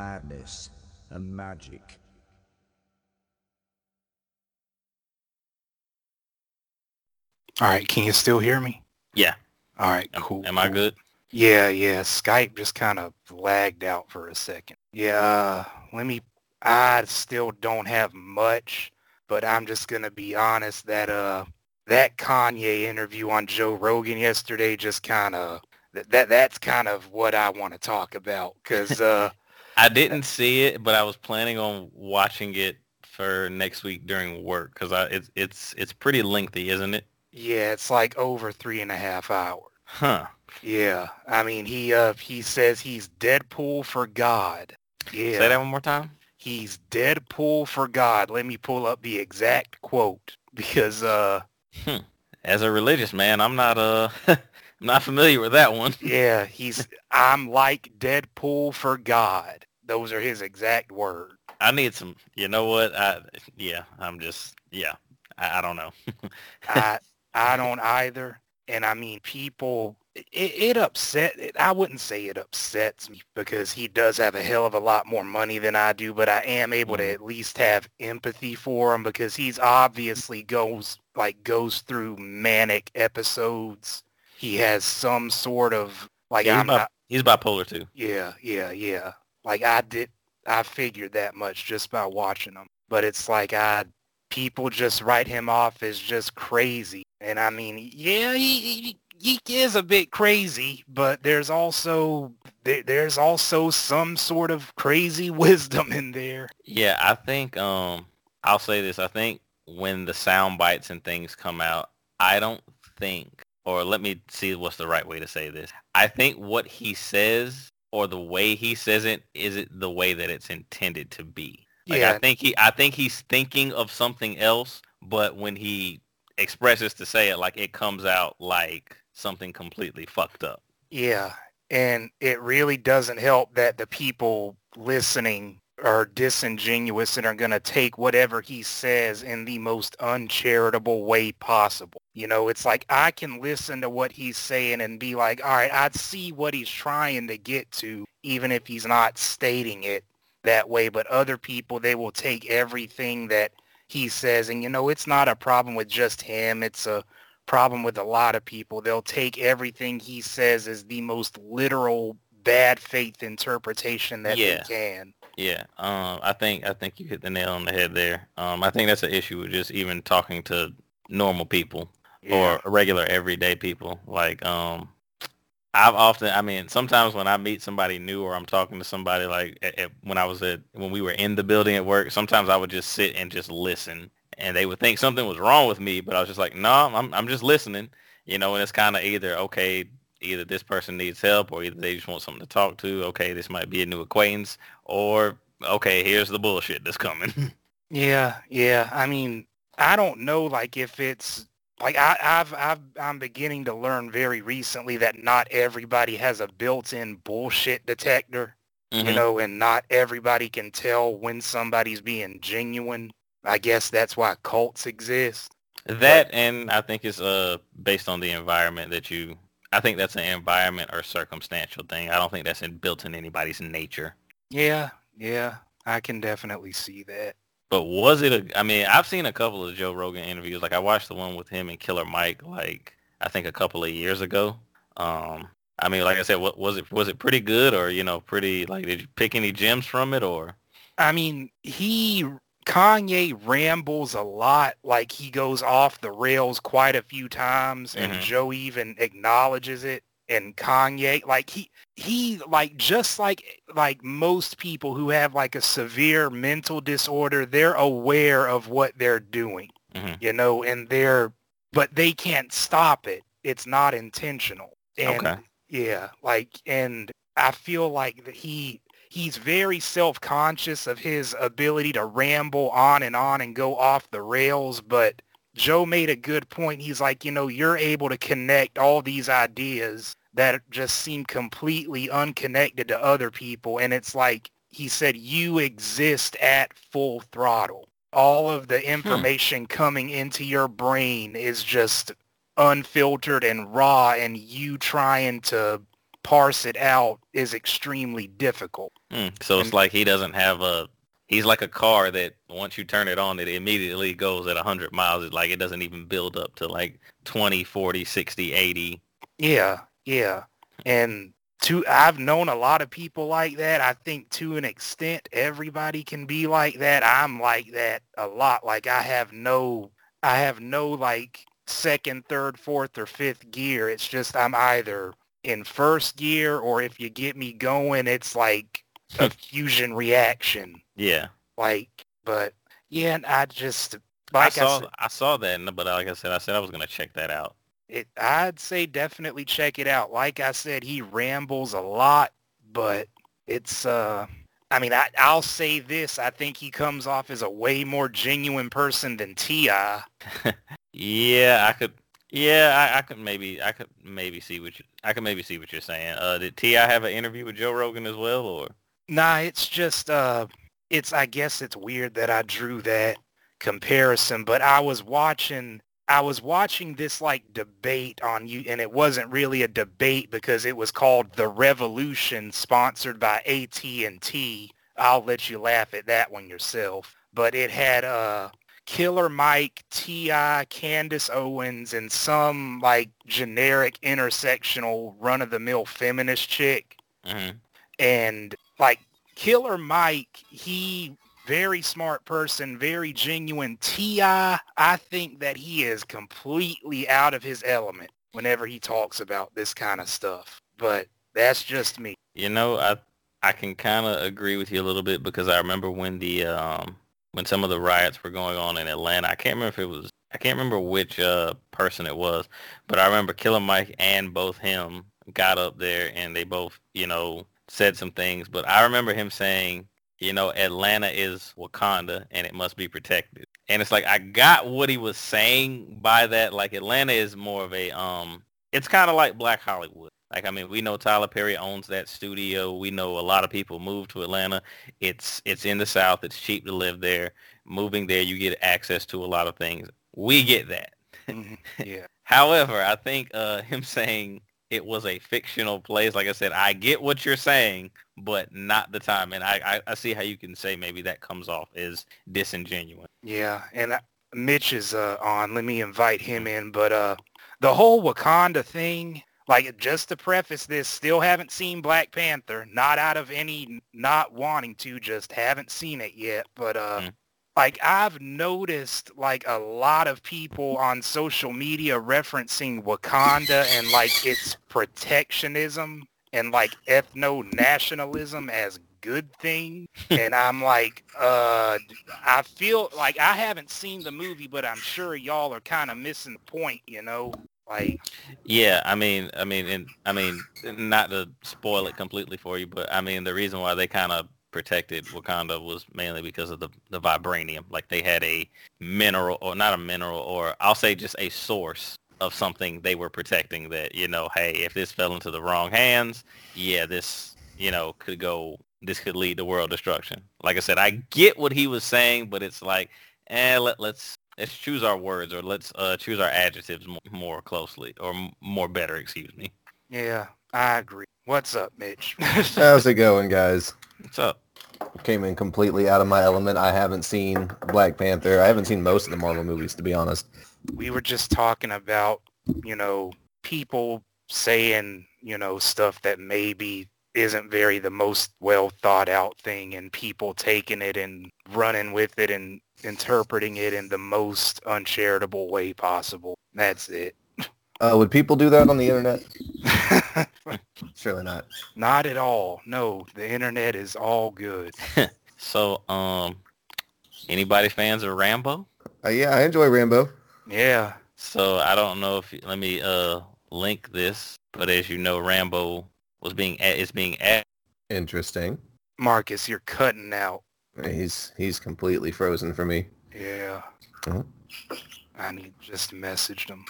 monsters, madness, and magic. All right, can you still hear me? Yeah. All right, Am- cool. Am I good? Yeah, yeah. Skype just kind of lagged out for a second. Yeah, uh, let me. I still don't have much, but I'm just gonna be honest that uh that Kanye interview on Joe Rogan yesterday just kind of that, that that's kind of what I want to talk about because uh I didn't see it, but I was planning on watching it for next week during work because it's it's it's pretty lengthy, isn't it? yeah, it's like over three and a half hours. Huh. Yeah, I mean he uh he says he's Deadpool for God. Yeah. Say that one more time. He's Deadpool for God. Let me pull up the exact quote because uh As a religious man, I'm not uh I'm not familiar with that one. yeah, he's I'm like Deadpool for God. Those are his exact words. I need some. You know what? I yeah. I'm just yeah. I, I don't know. I I don't either. And I mean people it, it upset it, I wouldn't say it upsets me because he does have a hell of a lot more money than I do, but I am able to Mhm. at least have empathy for him because he's obviously goes like goes through manic episodes. He has some sort of like Yeah, he's bi- not He's bipolar too. yeah, yeah, yeah. Like I did, I figured that much just by watching him. But it's like I, people just write him off as just crazy. And I mean, yeah, he, he, he is a bit crazy, but there's also, there, there's also some sort of crazy wisdom in there. Yeah, I think um I'll say this. I think when the sound bites and things come out, I don't think or let me see what's the right way to say this. I think what he says or the way he says it isn't the way that it's intended to be. Like yeah, I think he I think he's thinking of something else, but when he expresses to say it like it comes out like something completely fucked up. Yeah, and it really doesn't help that the people listening are disingenuous and are going to take whatever he says in the most uncharitable way possible. You know, it's like I can listen to what he's saying and be like, all right, I'd see what he's trying to get to, even if he's not stating it that way. But other people, they will take everything that he says. And, you know, it's not a problem with just him. It's a problem with a lot of people. They'll take everything he says as the most literal bad faith interpretation that Yeah. they can. Yeah, um, I think I think you hit the nail on the head there. Um, I think that's an issue with just even talking to normal people Yeah. or regular everyday people. Like, um, I've often, I mean, sometimes when I meet somebody new or I'm talking to somebody like at, at- when I was at when we were in the building at work, sometimes I would just sit and just listen, and they would think something was wrong with me, but I was just like, no, I'm I'm just listening, you know. And it's kind of either okay, either this person needs help or either they just want something to talk to. Okay, this might be a new acquaintance, or okay, here's the bullshit that's coming. Yeah, yeah. I mean, I don't know, like if it's like I, I've, I've, I'm beginning to learn very recently that not everybody has a built-in bullshit detector, you Mhm. know, and not everybody can tell when somebody's being genuine. I guess that's why cults exist. That and I think it's uh based on the environment that you. I think that's an environment or circumstantial thing. I don't think that's in, built in anybody's nature. Yeah, yeah. I can definitely see that. But was it a? I mean, I've seen a couple of Joe Rogan interviews. Like I watched the one with him and Killer Mike, like I think a couple of years ago. Um, I mean, like I said, what was it? Was it pretty good, or you know, pretty like? Did you pick any gems from it, or? I mean, he Kanye rambles a lot, like he goes off the rails quite a few times, and Mhm. Joe even acknowledges it. And Kanye, like he he like just like like most people who have like a severe mental disorder, they're aware of what they're doing, Mhm. you know, and they're but they can't stop it. It's not intentional. And Okay. yeah, like and I feel like that he he's very self-conscious of his ability to ramble on and on and go off the rails, but Joe made a good point. He's like, you know, you're able to connect all these ideas that just seem completely unconnected to other people. And it's like he said, you exist at full throttle. All of the hmm. information coming into your brain is just unfiltered and raw and you trying to parse it out is extremely difficult. Mm, so it's And- like he doesn't have a. He's like a car that once you turn it on, it immediately goes at 100 miles. It's like it doesn't even build up to like 20, 40, 60, 80. Yeah, yeah. And to I've known a lot of people like that. I think to an extent everybody can be like that. I'm like that a lot. Like I have no I have no like second, third, fourth or fifth gear. It's just I'm either in first gear or if you get me going it's like a fusion reaction. Yeah. Like but yeah, and I just I like I, saw said, I saw that, but like I said, I said I was gonna check that out. it I'd say definitely check it out. Like I said, he rambles a lot, but it's uh I mean I I'll say this, I think he comes off as a way more genuine person than T.I. Yeah, I could. Yeah, I, I could maybe I could maybe see what you I could maybe see what you're saying. Uh, did T.I. have an interview with Joe Rogan as well, or Nah, it's just uh it's I guess it's weird that I drew that comparison, but I was watching I was watching this like debate on you and it wasn't really a debate because it was called The Revolution sponsored by AT&T. I'll let you laugh at that one yourself. But it had uh Killer Mike, T.I., Candace Owens, and some like generic intersectional run-of-the-mill feminist chick Mhm. and like Killer Mike, he very smart person, very genuine. T.I., I think that he is completely out of his element whenever he talks about this kind of stuff. But that's just me. You know, I I can kind of agree with you a little bit because I remember when the um when some of the riots were going on in Atlanta. I can't remember if it was I can't remember which uh person it was, but I remember Killer Mike and both him got up there and they both, you know, said some things, but I remember him saying, you know, Atlanta is Wakanda and it must be protected. And it's like I got what he was saying by that like Atlanta is more of a um it's kind of like Black Hollywood. Like I mean, we know Tyler Perry owns that studio. We know a lot of people move to Atlanta. It's it's in the South. It's cheap to live there. Moving there, you get access to a lot of things. We get that. Mhm. yeah. However, I think uh, him saying it was a fictional place, like I said, I get what you're saying, but not the time. And I, I, I see how you can say maybe that comes off as disingenuous. Yeah. And uh, Mitch is uh, on. Let me invite him in. But uh, the whole Wakanda thing, like just to preface this, still haven't seen Black Panther. Not out of any not wanting to, just haven't seen it yet. But uh, Mm. like I've noticed like a lot of people on social media referencing Wakanda and like its protectionism and like ethno-nationalism as good thing and i'm like uh i feel like i haven't seen the movie but i'm sure y'all are kind of missing the point you know like Yeah, I mean, I mean, and I mean, not to spoil it completely for you, but I mean, the reason why they kind of protected Wakanda was mainly because of the the vibranium. Like they had a mineral, or not a mineral, or I'll say just a source of something they were protecting. That you know, hey, if this fell into the wrong hands, yeah, this you know could go. This could lead to world destruction. Like I said, I get what he was saying, but it's like, eh, let, let's let's choose our words or let's uh, choose our adjectives more, more closely or more better, excuse me. yeah i agree what's up mitch How's it going, guys? What's up? Came in completely out of my element. I haven't seen Black Panther. I haven't seen most of the Marvel movies, to be honest. we were just talking about, you know, people saying, you know, stuff that maybe isn't very the most well thought out thing and people taking it and running with it and interpreting it in the most uncharitable way possible. That's it. Uh, would people do that on the internet? Surely not. Not at all. No, the internet is all good. So, um, anybody fans of Rambo? Uh, yeah, I enjoy Rambo. Yeah. So I don't know if let me uh link this, but as you know, Rambo was being a- is being a- Interesting. Marcus, you're cutting out. He's he's completely frozen for me. Yeah. Mhm. I need just messaged him.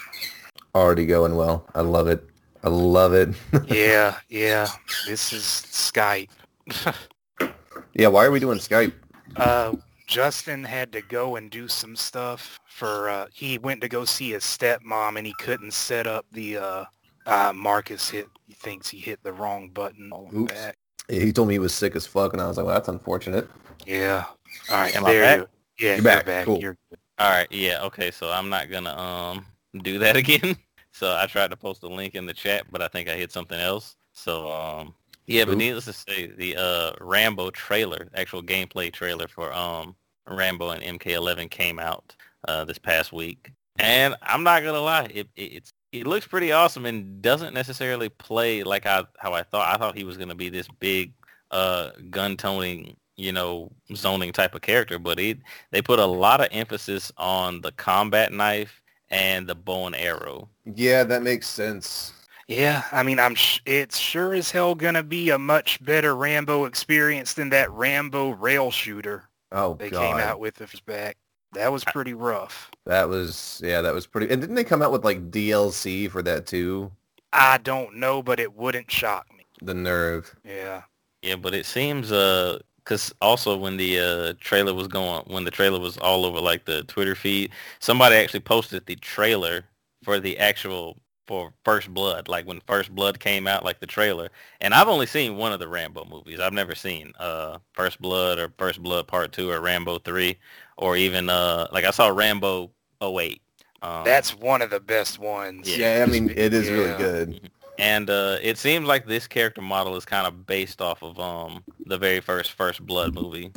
Already going well. I love it. I love it. yeah, yeah. This is Skype. yeah, why are we doing Skype? uh, Justin had to go and do some stuff for. Uh, he went to go see his stepmom, and he couldn't set up the uh, Uh, Marcus hit. He thinks he hit the wrong button on the Oops. back. Yeah, he told me he was sick as fuck, and I was like, well, that's unfortunate. Yeah. All right. Am I back? you. Yeah, You're you're back. Cool. You're good. All right, yeah, okay. So I'm not gonna um do that again. So I tried to post a link in the chat, but I think I hit something else. So um yeah, but Oops. needless to say, the uh Rambo trailer, actual gameplay trailer for um Rambo and MK11 came out uh this past week, and I'm not gonna lie, it, it it's it looks pretty awesome and doesn't necessarily play like I how I thought. I thought he was gonna be this big uh gun toning you know zoning type of character, but it they put a lot of emphasis on the combat knife and the bow and arrow. Yeah, that makes sense. Yeah, I mean, I'm. Sh- it's sure as hell gonna be a much better Rambo experience than that Rambo rail shooter Oh they god, came out with us back. That was pretty rough. that was yeah, that was pretty. And didn't they come out with like DLC for that too? I don't know, but it wouldn't shock me. The nerve. Yeah. Yeah, but it seems uh because also when the uh, trailer was going, when the trailer was all over like the Twitter feed, somebody actually posted the trailer for the actual for First Blood, like when First Blood came out, like the trailer. And I've only seen one of the Rambo movies. I've never seen uh First Blood or First Blood Part Two or Rambo Three, or even uh like I saw Rambo 08. Um, That's one of the best ones. Yeah. Yeah, I mean it is really good. and uh, it seems like this character model is kind of based off of um the very first First Blood movie.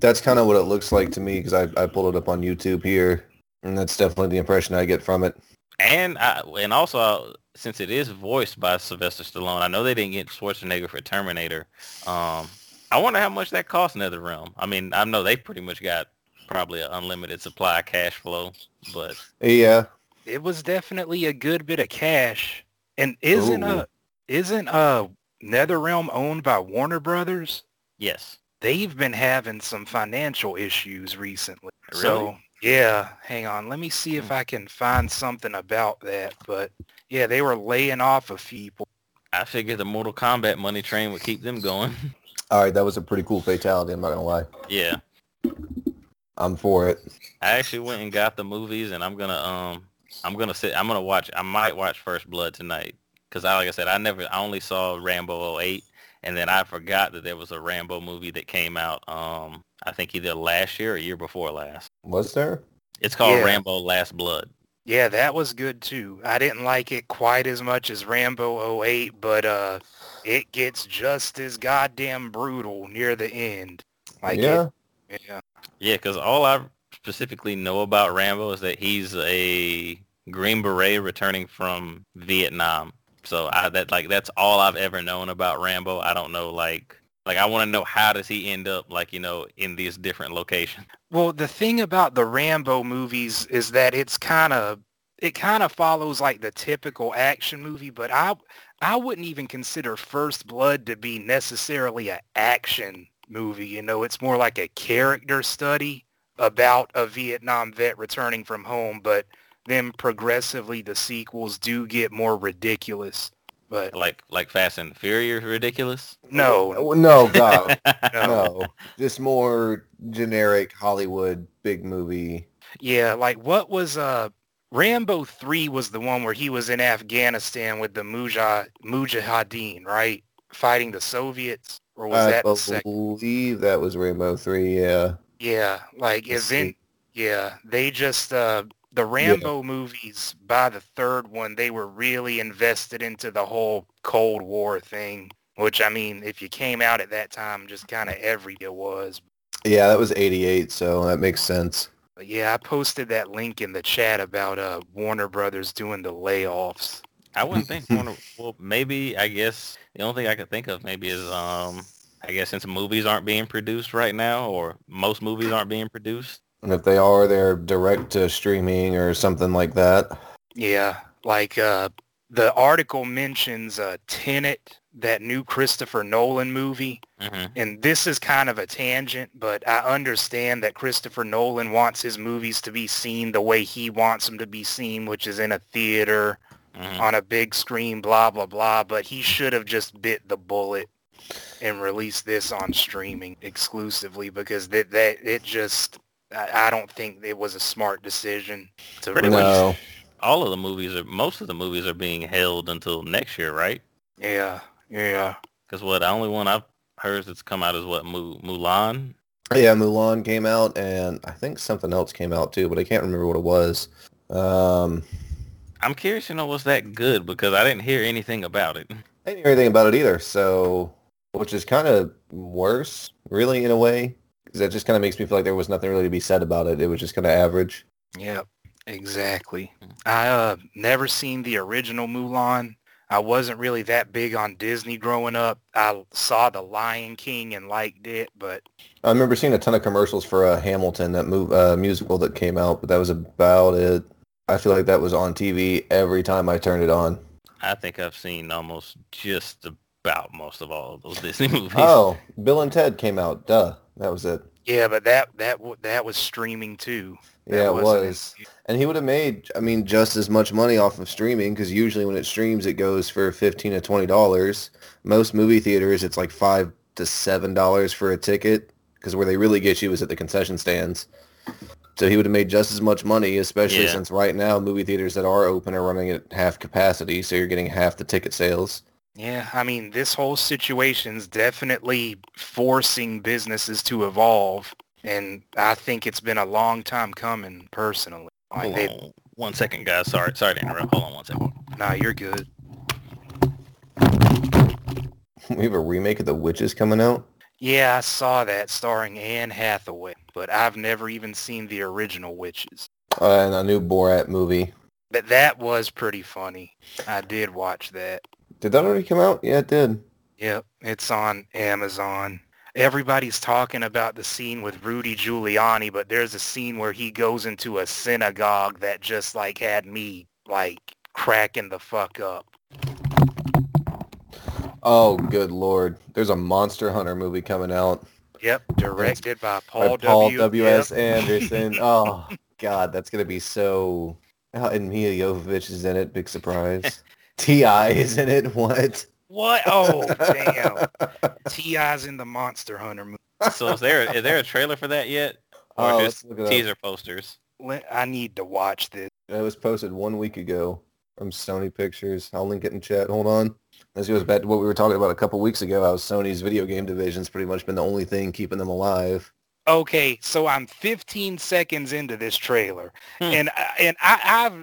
That's kind of what it looks like to me because I I pulled it up on YouTube here, and that's definitely the impression I get from it. And I, and also uh, since it is voiced by Sylvester Stallone, I know they didn't get Schwarzenegger for Terminator. Um, I wonder how much that cost NetherRealm. I mean, I know they pretty much got probably an unlimited supply of cash flow, but Yeah, It was definitely a good bit of cash. And isn't Ooh. uh isn't uh NetherRealm owned by Warner Brothers? yes, They've been having some financial issues recently. Really? So yeah, hang on. Let me see if I can find something about that. But yeah, they were laying off a few people. I figured the Mortal Kombat money train would keep them going. all right, that was a pretty cool fatality. I'm not gonna lie. yeah, I'm for it. I actually went and got the movies, and I'm gonna um I'm gonna sit. I'm gonna watch. I might watch First Blood tonight because I like I said I never. I only saw Rambo 08, and then I forgot that there was a Rambo movie that came out. Um, I think either last year or year before last. Was there? It's called Yeah. Rambo Last Blood. Yeah, that was good too. I didn't like it quite as much as Rambo 08, but uh it gets just as goddamn brutal near the end. Like yeah. it, yeah. Yeah, because all I specifically know about Rambo is that he's a Green Beret returning from Vietnam. So I that like that's all I've ever known about Rambo. I don't know like like I want to know how does he end up like you know in these different locations. Well, the thing about the Rambo movies is that it's kind of it kind of follows like the typical action movie, but I I wouldn't even consider First Blood to be necessarily an action movie. You know, it's more like a character study about a Vietnam vet returning from home, but then progressively the sequels do get more ridiculous. But Like like Fast and Furious ridiculous. no, Oh, No, God, no. no. Just more generic Hollywood big movie. Yeah, like what was uh Rambo 3 was the one where he was in Afghanistan with the Mujah Mujahideen, right? Fighting the Soviets or was I that the second? believe that was Rambo Three. Yeah. Yeah, like Let's event yeah, they just uh the Rambo movies by the third one they were really invested into the whole Cold War thing, which I mean, if you came out at that time just kind of every it was. Yeah, that was '88, so that makes sense. But yeah, I posted that link in the chat about uh Warner Brothers doing the layoffs. I wouldn't think Warner. Well, maybe I guess the only thing I could think of maybe is um I guess since movies aren't being produced right now, or most movies aren't being produced. And if they are, they're direct to streaming or something like that. Yeah, like uh, the article mentions uh, Tenet, that new Christopher Nolan movie, hmm and this is kind of a tangent, but I understand that Christopher Nolan wants his movies to be seen the way he wants them to be seen, which is in a theater hmm on a big screen, blah blah blah. But he should have just bit the bullet and released this on streaming exclusively because that that it just. I I don't think it was a smart decision to Pretty release No. all of the movies are most of the movies are being held until next year, right? Yeah, yeah. Because what the only one I've heard that's come out is what Mu- Mulan. Yeah, Mulan came out, and I think something else came out too, but I can't remember what it was. Um, I'm curious to know was that good because I didn't hear anything about it. I didn't hear anything about it either, so which is kind of worse, really, in a way, because that just kind of makes me feel like there was nothing really to be said about it. It was just kind of average. Yep, exactly. I uh never seen the original Mulan. I wasn't really that big on Disney growing up. I saw The Lion King and liked it, but I remember seeing a ton of commercials for uh, Hamilton, that move, uh, musical that came out, but that was about it. I feel like that was on TV every time I turned it on. I think I've seen almost just about most of all of those Disney movies. Oh, Bill and Ted came out. Duh, that was it. yeah, but that that that was streaming too. That Yeah, it wasn't was. And he would have made, I mean, just as much money off of streaming because usually when it streams, it goes for fifteen to twenty dollars. Most movie theaters, it's like five to seven dollars for a ticket because where they really get you is at the concession stands. So he would have made just as much money, especially Yeah. since right now movie theaters that are open are running at half capacity, so you're getting half the ticket sales. Yeah, I mean, this whole situation's definitely forcing businesses to evolve, and I think it's been a long time coming. Personally, like Hold they, on one second, guys. Sorry, sorry to interrupt. Hold on one second. nah, you're good. we have a remake of The Witches coming out. Yeah, I saw that starring Anne Hathaway, but I've never even seen the original Witches. Uh, and a new Borat movie. But that was pretty funny. I did watch that. Did that already come out? Yeah, it did. Yep, it's on Amazon. Everybody's talking about the scene with Rudy Giuliani, but there's a scene where he goes into a synagogue that just like had me like cracking the fuck up. Oh, good lord. There's a Monster Hunter movie coming out. Yep, directed by by Paul, Paul W.S. Yep. Anderson. Oh, God, that's going to be so... And Mia Jovovich is in it. Big surprise. T.I. is in it. What? What? Oh, damn. T.I.'s in the Monster Hunter movie. So is there is there a trailer for that yet, or Oh, just let's look it up. teaser posters? I need to watch this. It was posted one week ago from Sony Pictures. I'll link it in chat. Hold on. This goes back to what we were talking about a couple weeks ago. How Sony's video game division's pretty much been the only thing keeping them alive. Okay, so I'm 15 seconds into this trailer, Hmm. and and I,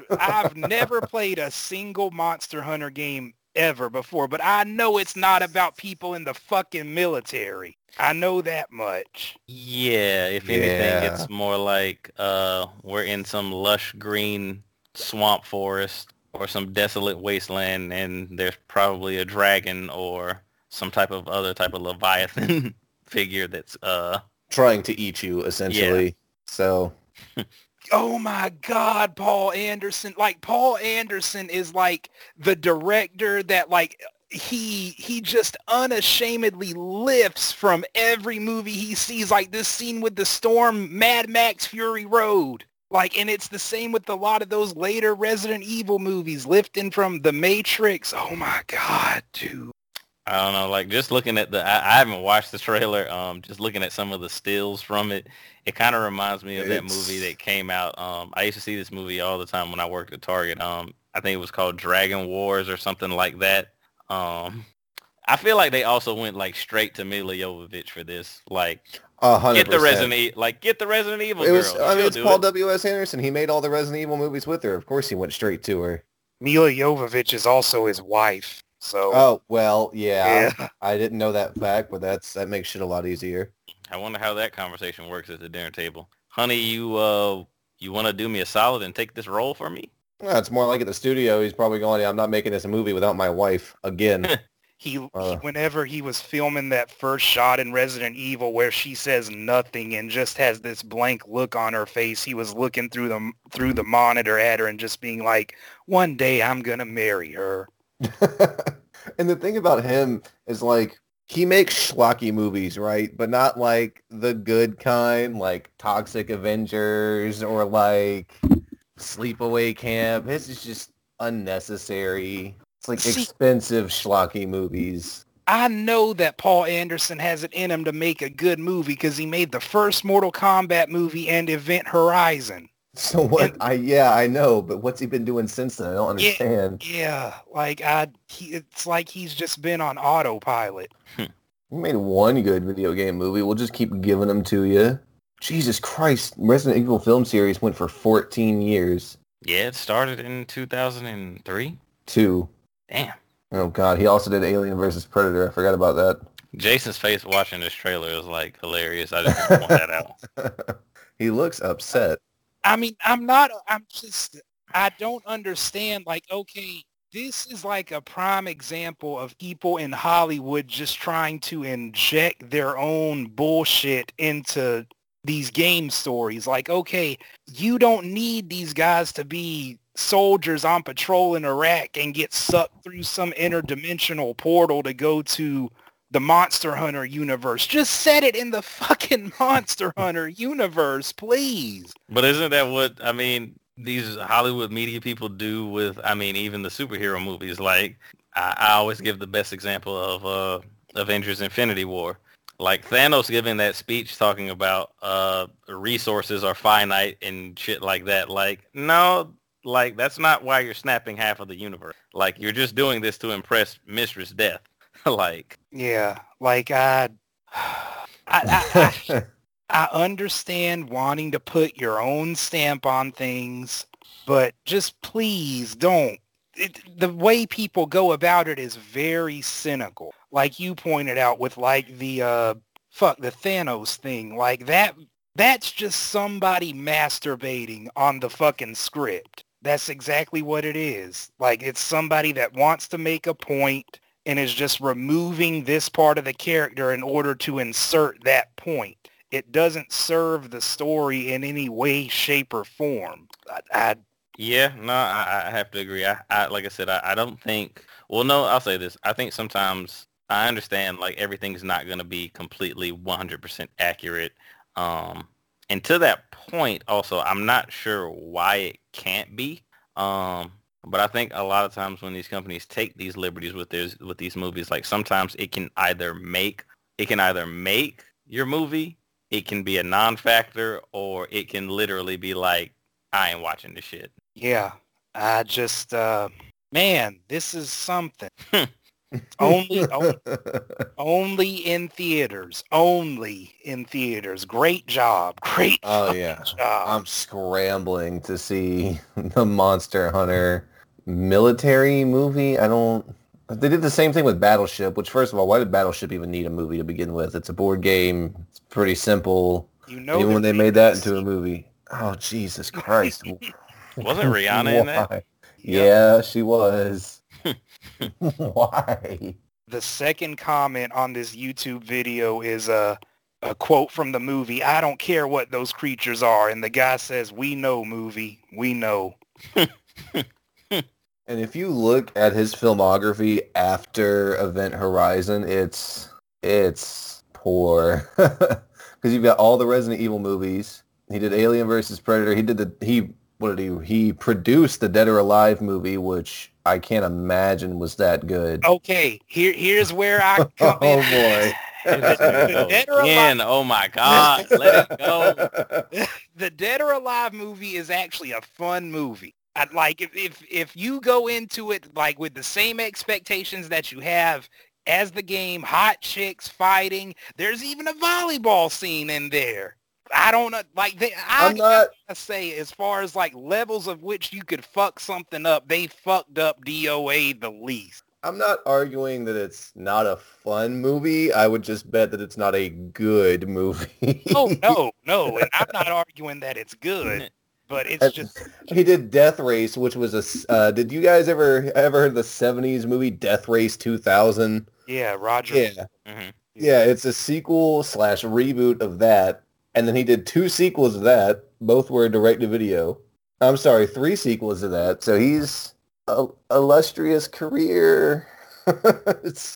I've I've never played a single Monster Hunter game ever before, but I know it's not about people in the fucking military. I know that much. Yeah, if anything, it's more like uh, we're in some lush green swamp forest or some desolate wasteland, and there's probably a dragon or some type of other type of leviathan figure that's uh Trying to eat you, essentially. So, Oh my God, Paul Anderson! Like Paul Anderson is like the director that like he he just unashamedly lifts from every movie he sees. Like this scene with the storm, Mad Max Fury Road. Like, and it's the same with a lot of those later Resident Evil movies, lifting from The Matrix. Oh my God, dude. I don't know, like just looking at the, I, I haven't watched the trailer. Um, just looking at some of the stills from it, it kind of reminds me of that movie that came out. Um, I used to see this movie all the time when I worked at Target. Um, I think it was called Dragon Wars or something like that. Um, I feel like they also went like straight to Milla Jovovich for this. Like, a hundred get the percent. Resident, E- like get the Resident Evil It was. girl. I mean, She'll it's Paul it. W.S. Anderson. He made all the Resident Evil movies with her. Of course, he went straight to her. Milla Jovovich is also his wife. So Oh well, yeah. yeah. I didn't know that fact, but that's that makes shit a lot easier. I wonder how that conversation works at the dinner table. Honey, you uh, you want to do me a solid and take this role for me? Well, it's more like at the studio. He's probably going. I'm not making this a movie without my wife again. He, Uh. he whenever he was filming that first shot in Resident Evil where she says nothing and just has this blank look on her face, he was looking through the through the monitor at her and just being like, "One day I'm gonna marry her." and the thing about him is like he makes schlocky movies, right? But not like the good kind, like Toxic Avengers or like Sleepaway Camp. His is just unnecessary. It's like See- expensive schlocky movies. I know that Paul Anderson has it in him to make a good movie because he made the first Mortal Kombat movie and Event Horizon. So what? And- I yeah, I know, but what's he been doing since then? I don't Yeah. understand. Yeah, like I, he, it's like he's just been on autopilot. Hmm. You made one good video game movie. We'll just keep giving them to you. Jesus Christ! Resident Evil film series went for 14 years. Yeah, it started in 2003. Two. Damn. Oh God, he also did Alien versus Predator. I forgot about that. Jason's face watching this trailer is like hilarious. I just want that out. he looks upset. I mean, I'm not, I'm just, I don't understand. Like, okay, this is like a prime example of people in Hollywood just trying to inject their own bullshit into these game stories. Like, okay, you don't need these guys to be soldiers on patrol in Iraq and get sucked through some interdimensional portal to go to the Monster Hunter universe. Just set it in the fucking Monster Hunter universe, please. But isn't that what I mean? These Hollywood media people do with, I mean, even the superhero movies. Like, I, I always give the best example of uh, Avengers: Infinity War. Like Thanos giving that speech talking about uh, resources are finite and shit like that. Like, no, like that's not why you're snapping half of the universe. Like, you're just doing this to impress Mistress Death. like, Yeah, like I, I, I, I understand wanting to put your own stamp on things, but just please don't. It, the way people go about it is very cynical. Like you pointed out with like the uh fuck the Thanos thing. Like that that's just somebody masturbating on the fucking script. That's exactly what it is. Like it's somebody that wants to make a point and is just removing this part of the character in order to insert that point. It doesn't serve the story in any way, shape, or form. I, I Yeah, no, I, I have to agree. I, I like I said, I, I don't think. Well, no, I'll say this. I think sometimes I understand like everything's not going to be completely 100% accurate. Um, and to that point, also, I'm not sure why it can't be. Um, but I think a lot of times when these companies take these liberties with these with these movies, like sometimes it can either make it can either make your movie, it can be a non-factor, or it can literally be like, I ain't watching this shit. yeah, I just uh, man, this is something. only, only only in theaters. Only in theaters. Great job. Great oh yeah. job. I'm scrambling to see the Monster Hunter military movie. I don't. They did the same thing with Battleship. Which, first of all, why did Battleship even need a movie to begin with? It's a board game. It's pretty simple. you know even when they made that into a movie. Oh Jesus Christ! Wasn't Rihanna in that? Yeah, she was. Why? the second comment on this YouTube video is a a quote from the movie. I don't care what those creatures are, and the guy says, "We know, movie. We know." And if you look at his filmography after Event Horizon, it's it's poor because you've got all the Resident Evil movies. He did Alien versus Predator. He did the he what did he he produced the Dead or Alive movie, which I can't imagine was that good. Okay, here here's where I come Oh, in. boy. The Dead or Alive- Again, oh my God, let it go. the Dead or Alive movie is actually a fun movie. I'd like if, if if you go into it like with the same expectations that you have as the game, hot chicks fighting. There's even a volleyball scene in there. I don't know, like they, I I'm not. gotta say, as far as like levels of which you could fuck something up, they fucked up DOA the least. I'm not arguing that it's not a fun movie. I would just bet that it's not a good movie. Oh no, no, and I'm not arguing that it's good, but it's just he did Death Race, which was a. Uh, did you guys ever ever heard the '70s movie Death Race 2000? yeah, Roger. Yeah, Mhm. yeah. It's a sequel slash reboot of that, and then he did two sequels of that. Both were direct to video. I'm sorry, three sequels of that. So he's a illustrious career.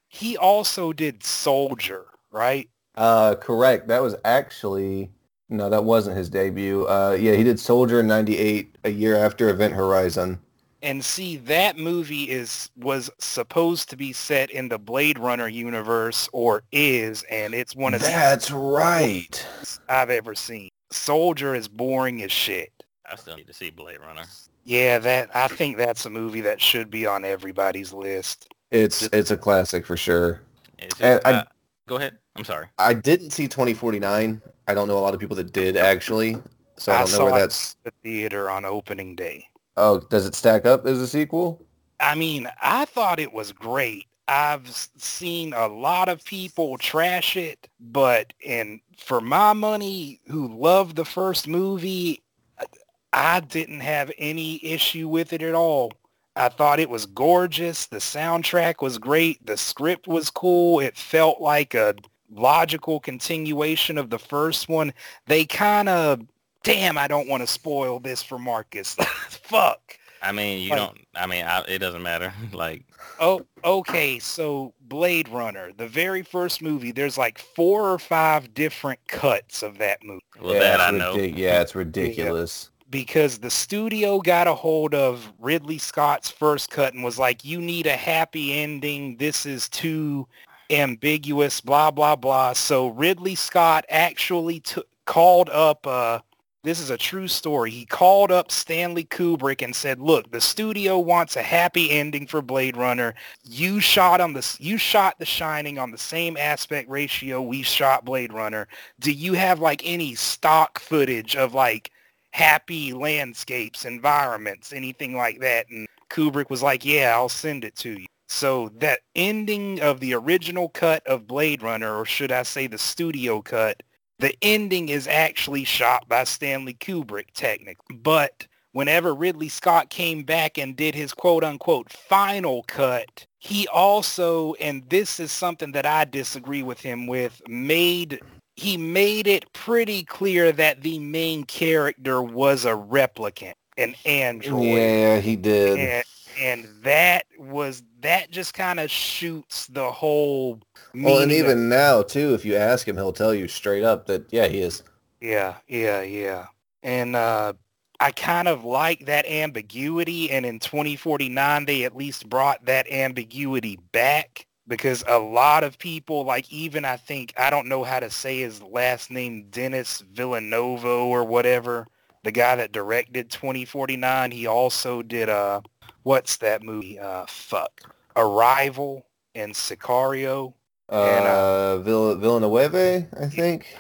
He also did Soldier, right? uh correct. That was actually no, that wasn't his debut. Uh, yeah, he did Soldier in '98, a year after Event Horizon. And see, that movie is was supposed to be set in the Blade Runner universe, or is, and it's one of the That's right. I've ever seen. Soldier is boring as shit. I still need to see Blade Runner. Yeah, that I think that's a movie that should be on everybody's list. It's it's a classic for sure. Just, And I- uh, go ahead. I'm sorry. I didn't see 2049. I don't know a lot of people that did actually, so I I don't know where that's. The theater on opening day. Oh, does it stack up as a sequel? I mean, I thought it was great. I've seen a lot of people trash it, but and for my money, who loved the first movie, I- I didn't have any issue with it at all. I thought it was gorgeous. The soundtrack was great. The script was cool. It felt like a logical continuation of the first one. They kind of, damn, I don't want to spoil this for Marcus. Fuck. I mean, you Like- don't. I mean, I, it doesn't matter. like, Oh, okay. So Blade Runner, the very first movie, there's like four or five different cuts of that movie well, yeah, that it's I know. ridic- Yeah, it's ridiculous. because the studio got a hold of Ridley Scott's first cut and was like, you need a happy ending. This is too ambiguous, blah, blah, blah. So Ridley Scott actually took called up, uh, this is a true story. He called up Stanley Kubrick and said, look, the studio wants a happy ending for Blade Runner. You shot on the, you shot The Shining on the same aspect ratio we shot Blade Runner. Do you have like any stock footage of like happy landscapes, environments, anything like that? And Kubrick was like, yeah, I'll send it to you. So that ending of the original cut of Blade Runner, or should I say the studio cut, the ending is actually shot by Stanley Kubrick, technically. But whenever Ridley Scott came back and did his quote unquote final cut, he also, and this is something that I disagree with him with, made he made it pretty clear that the main character was a replicant, an android. Yeah, he did. And, and that was that just kind of shoots the whole Well, and meaning of- even now too, if you ask him, he'll tell you straight up that yeah, he is. Yeah, yeah, yeah. And uh, I kind of like that ambiguity. And in 2049, they at least brought that ambiguity back because a lot of people, like even I think, I don't know how to say his last name, Dennis Villanova or whatever, the guy that directed 2049, he also did, uh, what's that movie? Uh, fuck. Arrival and Sicario. Uh, And, uh, Vill- Villanueva, I think.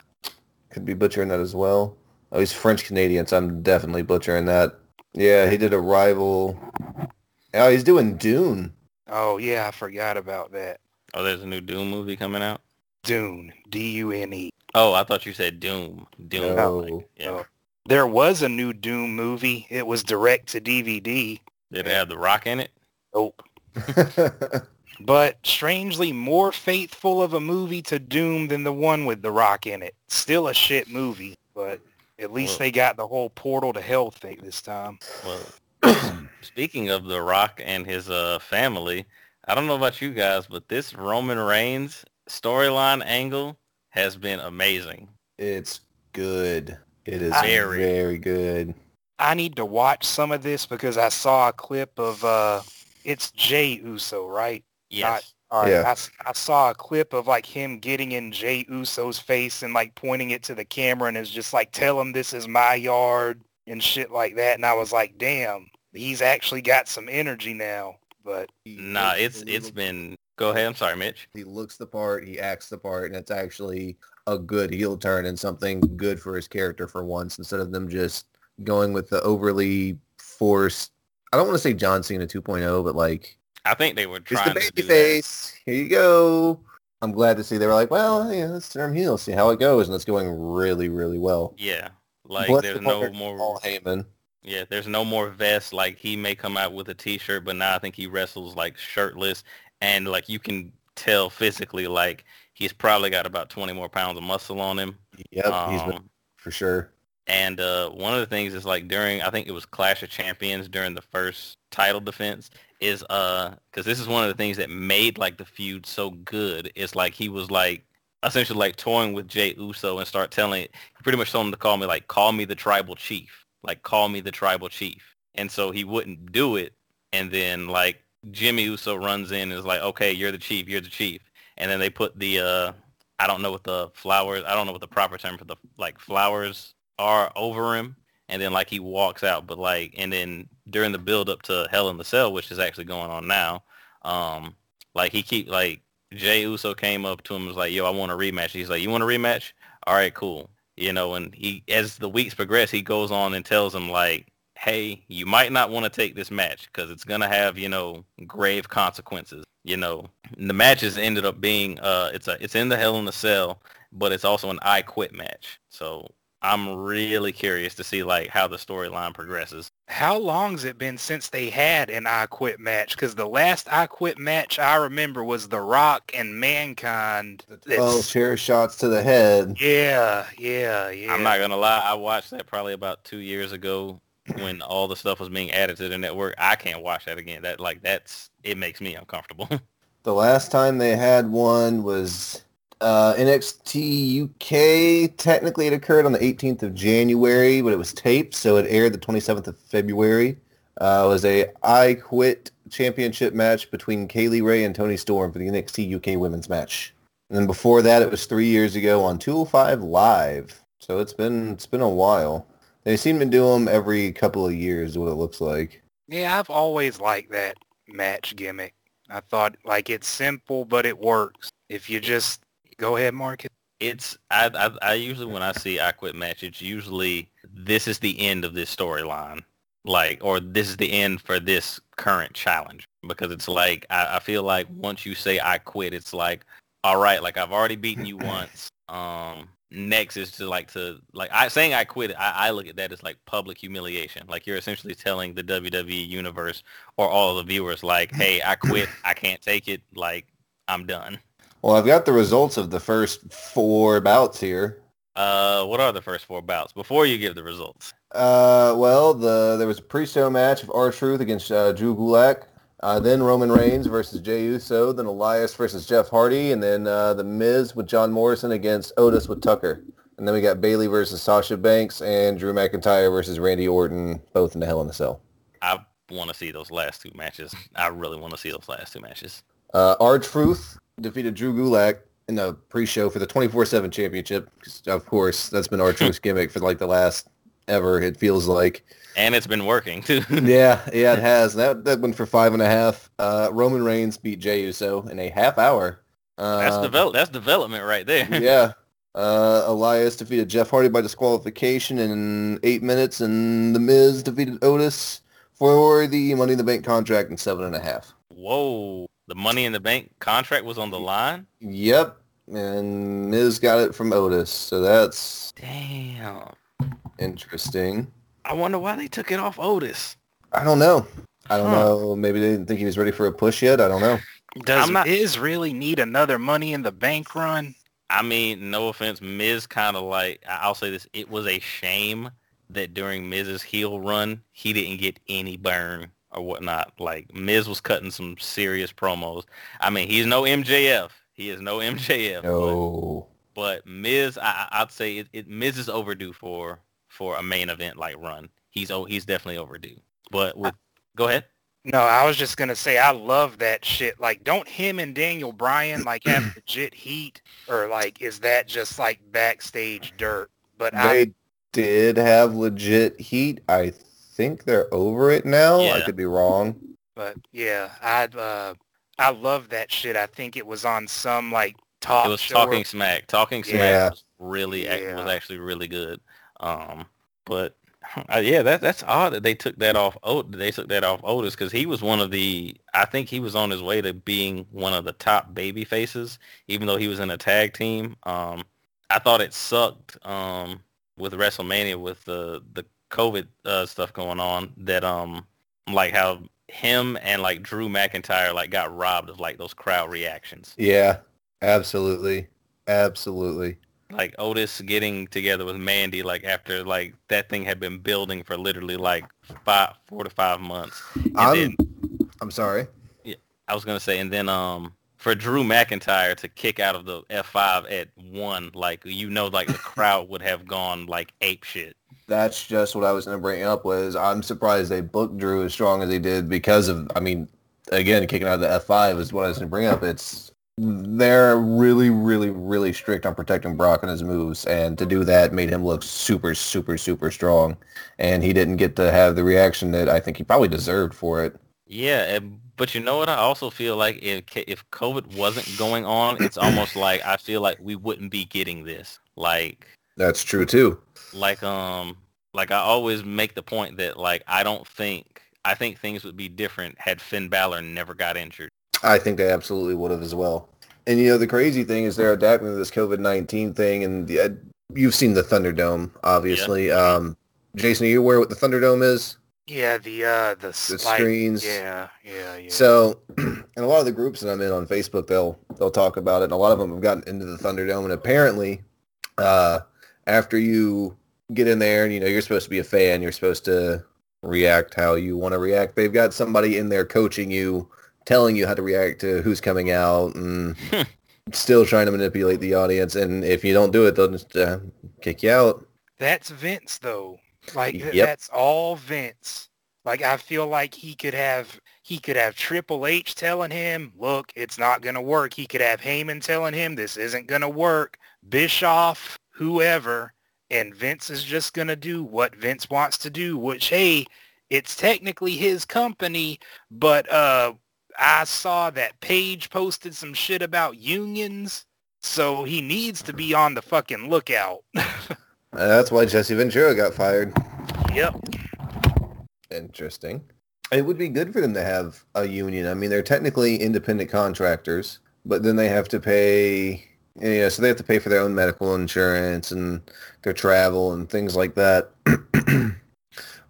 Could be butchering that as well. Oh, he's French Canadian, so I'm definitely butchering that. Yeah, he did Arrival. Oh, he's doing Dune. Oh, yeah, I forgot about that. Oh, there's a new Doom movie coming out. Dune, D-U-N-E. Oh, I thought you said Doom. Doom. No. like, yeah. Oh. There was a new Doom movie. It was direct to DVD. Did it have The Rock in it? Nope. But strangely more faithful of a movie to Doom than the one with The Rock in it. Still a shit movie, but at least Well- they got the whole portal to hell thing this time. Well, speaking of The Rock and his uh, family, I don't know about you guys, but this Roman Reigns storyline angle has been amazing. it's good. It is Very. very good. I need to watch some of this because I saw a clip of uh it's Jey Uso, right? Yes. All right, Yeah. I saw a clip of like him getting in Jey Uso's face and like pointing it to the camera and is just like, tell him this is my yard and shit like that. And I was like, damn, he's actually got some energy now. But Nah, it's it's been. Go ahead. I'm sorry, Mitch. He looks the part, he acts the part, and it's actually a good heel turn and something good for his character for once instead of them just going with the overly forced. I don't want to say John Cena 2.0, but like I think they were It's trying the to baby do that. face. Here you go. I'm glad to see they were like, well, yeah, let's turn him heel, see how it goes, and it's going really, really well. Yeah, like Bless there's the no more. Paul Heyman. Yeah, there's no more vest. Like he may come out with a t-shirt, but now I think he wrestles like shirtless, and like you can tell physically, like he's probably got about 20 more pounds of muscle on him. Yep, he's been Um, for sure. And uh, one of the things is like during, I think it was Clash of Champions during the first title defense is uh, because this is one of the things that made like the feud so good. Is like he was like essentially like toying with Jey Uso and start telling, he pretty much told him to call me like, call me the tribal chief, like call me the tribal chief. And so he wouldn't do it. And then like Jimmy Uso runs in and is like, okay, you're the chief, you're the chief. And then they put the, uh, I don't know what the flowers, I don't know what the proper term for the like flowers are over him. and then like he walks out. But like, and then during the build up to Hell in the Cell, which is actually going on now, um, like he keep like Jey Uso came up to him and was like, "Yo, I want a rematch." He's like, "You want a rematch? All right, cool." You know, and he as the weeks progress, he goes on and tells him like, "Hey, you might not want to take this match because it's gonna have you know grave consequences." You know, and the matches ended up being uh, it's a it's in the Hell in the Cell, but it's also an I Quit match. So I'm really curious to see like how the storyline progresses. How long's it been since they had an I Quit match? Because the last I Quit match I remember was The Rock and Mankind. Twelve It's- chair shots to the head. yeah, yeah, yeah. I'm not gonna lie, I watched that probably about two years ago when all the stuff was being added to the network. I can't watch that again. That like that's it makes me uncomfortable. The last time they had one was uh, NXT UK. Technically, it occurred on the 18th of January, but it was taped, so it aired the 27th of February. Uh, was a I Quit championship match between Kay Lee Ray and Toni Storm for the NXT UK women's match. And then before that, it was three years ago on 205 Live. So it's been it's been a while. They seem to do them every couple of years, what it looks like. Yeah, I've always liked that match gimmick. I thought like it's simple, but it works. If you just go ahead, Marcus. it's I, I I usually when I see I quit match, it's usually this is the end of this storyline, like or this is the end for this current challenge because it's like I, I feel like once you say I quit, it's like all right, like I've already beaten you once. Um, next is to like to like I saying I quit. I, I look at that as like public humiliation. Like you're essentially telling the WWE universe or all the viewers like, hey, I quit. I can't take it. Like I'm done. Well, I've got the results of the first four bouts here. Uh, what are the first four bouts before you give the results? Uh, well, the there was a pre-show match of R Truth against uh, Drew Gulak. Uh, then Roman Reigns versus Jey Uso. Then Elias versus Jeff Hardy, and then uh, the Miz with John Morrison against Otis with Tucker. And then we got Bayley versus Sasha Banks and Drew McIntyre versus Randy Orton, both in the Hell in a Cell. I want to see those last two matches. I really want to see those last two matches. Uh, R Truth defeated Drew Gulak in the pre-show for the 24/7 championship. Of course, that's been R Truth's gimmick for like the last ever. It feels like. And it's been working too. yeah, yeah, it has. That that went for five and a half. Uh, Roman Reigns beat Jey Uso in a half hour. Uh, that's develop. That's development right there. yeah. Uh, Elias defeated Jeff Hardy by disqualification in eight minutes, and The Miz defeated Otis for the Money in the Bank contract in seven and a half. Whoa, the Money in the Bank contract was on the line. Yep, and Miz got it from Otis, so that's Damn. interesting. I wonder why they took it off Otis. I don't know. I don't Huh. know. Maybe they didn't think he was ready for a push yet. I don't know. Does I'm not- Miz really need another Money in the Bank run? I mean, no offense, Miz kind of like I- I'll say this: it was a shame that during Miz's heel run, he didn't get any burn or whatnot. Like Miz was cutting some serious promos. I mean, he's no MJF. He is no MJF. but- No. But Miz, I, I- I'd say it, it Miz is overdue for for a main event like run. He's oh he's definitely overdue. But with go ahead. No, I was just gonna say I love that shit. Like, don't him and Daniel Bryan like have legit heat, or like is that just like backstage dirt? But I, They did have legit heat. I think they're over it now. I could be wrong. but yeah, I uh, I love that shit. I think it was on some like talk it was show talking or- smack. Talking smack Yeah. was really ac- was actually really good. Um, but uh, yeah, that that's odd that they took that off. Oh, they took that off Otis because he was one of the. I think he was on his way to being one of the top baby faces, even though he was in a tag team. Um, I thought it sucked. Um, with WrestleMania with the the COVID uh, stuff going on that um like how him and like Drew McIntyre like got robbed of like those crowd reactions. Yeah, absolutely. Absolutely. like Otis getting together with Mandy like after like that thing had been building for literally like five four to five months. And I'm, then I'm sorry. Yeah, I was gonna say and then um for Drew McIntyre to kick out of the F five at one, like you know like the crowd would have gone like ape shit. That's just what I was going to bring up was I'm surprised they booked Drew as strong as they did because of, I mean, again, kicking out of the F5 is what I was going to bring up. It's they're really, really, really strict on protecting Brock and his moves, and to do that made him look super, super, super strong. And he didn't get to have the reaction that I think he probably deserved for it. Yeah, and- but you know what? I also feel like if if COVID wasn't going on, it's almost like I feel like we wouldn't be getting this. Like That's true too. Like um like I always make the point that like I don't think I think things would be different had Finn Balor never got injured. I think they absolutely would have as well. And you know, the crazy thing is they're adapting to this COVID nineteen thing, and the, uh, you've seen the Thunderdome, obviously. Um, Jason, are you aware what the Thunderdome is? Yeah, the uh the, The spike- screens. Yeah, yeah, yeah. So, and a lot of the groups that I'm in on Facebook, they'll they'll talk about it, and a lot of them have gotten into the Thunderdome. And apparently, uh, after you get in there, and you know you're supposed to be a fan, you're supposed to react how you want to react. They've got somebody in there coaching you, telling you how to react to who's coming out, and still trying to manipulate the audience. And if you don't do it, they'll just uh, kick you out. That's Vince though. Like th- Yep. that's all Vince. Like I feel like he could have he could have Triple H telling him, "Look, it's not going to work." He could have Heyman telling him, "This isn't going to work." Bischoff, whoever, and Vince is just going to do what Vince wants to do, which hey, it's technically his company, but uh I saw that Page posted some shit about unions, so he needs to be on the fucking lookout. That's why Jesse Ventura got fired. Yep. Interesting. It would be good for them to have a union. I mean, they're technically independent contractors, but then they have to pay, you know, so they have to pay for their own medical insurance and their travel and things like that.